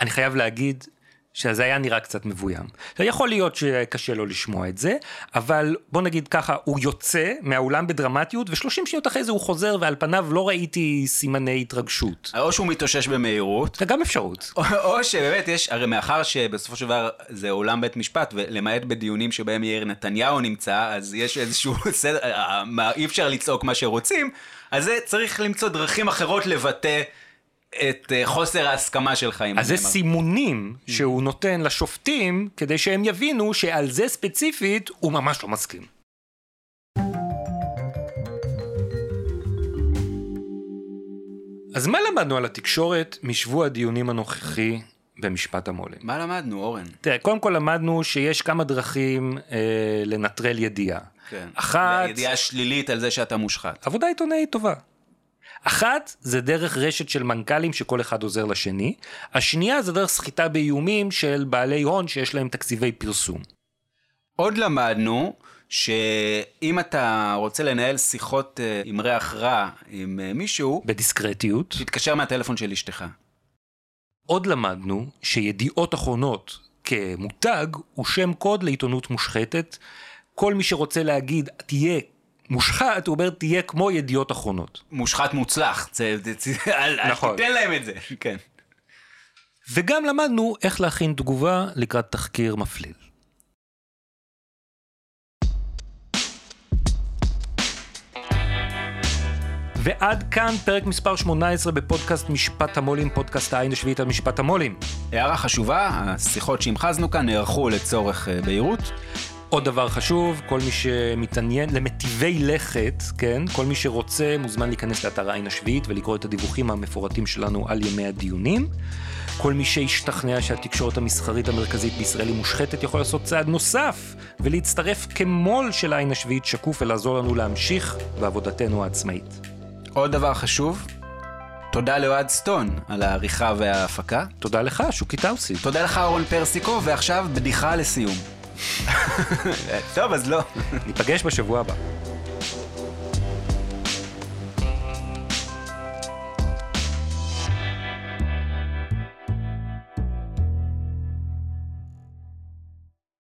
אני חייב להגיד שזה היה נראה קצת מבוים. יכול להיות שקשה לו לשמוע את זה, אבל בוא נגיד ככה, הוא יוצא מהאולם בדרמטיות, ושלושים שניות אחרי זה הוא חוזר, ועל פניו לא ראיתי סימני התרגשות. או שהוא מתאושש במהירות. זה גם אפשרות. או, או שבאמת יש, הרי מאחר שבסופו של דבר זה אולם בית משפט, ולמעט בדיונים שבהם יאיר נתניהו נמצא, אז יש איזשהו סדר, אי אפשר לצעוק מה שרוצים, אז זה צריך למצוא דרכים אחרות לבטא. את uh, חוסר ההסכמה שלך עם אז זה סימונים שהוא נותן לשופטים כדי שהם יבינו שעל זה ספציפית הוא ממש לא מסכים. אז מה למדנו על התקשורת משבוע הדיונים הנוכחי במשפט המולם? מה למדנו, אורן? תראה, קודם כל למדנו שיש כמה דרכים אה, לנטרל ידיעה. כן. אחת... ידיעה שלילית על זה שאתה מושחת. עבודה עיתונאית טובה. אחת זה דרך רשת של מנכ"לים שכל אחד עוזר לשני, השנייה זה דרך סחיטה באיומים של בעלי הון שיש להם תקציבי פרסום. עוד למדנו שאם אתה רוצה לנהל שיחות אה, עם ריח רע עם אה, מישהו, בדיסקרטיות, תתקשר מהטלפון של אשתך. עוד למדנו שידיעות אחרונות כמותג הוא שם קוד לעיתונות מושחתת. כל מי שרוצה להגיד תהיה מושחת, הוא אומר, תהיה כמו ידיעות אחרונות. מושחת מוצלח, זה, זה, זה, נכון. אל תיתן להם את זה, כן. וגם למדנו איך להכין תגובה לקראת תחקיר מפליל. ועד כאן פרק מספר 18 בפודקאסט משפט המו"לים, פודקאסט העין השביעית על משפט המו"לים. הערה חשובה, השיחות שהמחזנו כאן נערכו לצורך אה, בהירות. עוד דבר חשוב, כל מי שמתעניין למטיבי לכת, כן, כל מי שרוצה מוזמן להיכנס לאתר העין השביעית ולקרוא את הדיווחים המפורטים שלנו על ימי הדיונים. כל מי שהשתכנע שהתקשורת המסחרית המרכזית בישראל היא מושחתת יכול לעשות צעד נוסף ולהצטרף כמו"ל של העין השביעית שקוף ולעזור לנו להמשיך בעבודתנו העצמאית. עוד דבר חשוב, תודה לאוהד סטון על העריכה וההפקה. תודה לך, שוקי טאוסי. תודה לך, אורן פרסיקו, ועכשיו בדיחה לסיום. טוב, אז לא. ניפגש בשבוע הבא.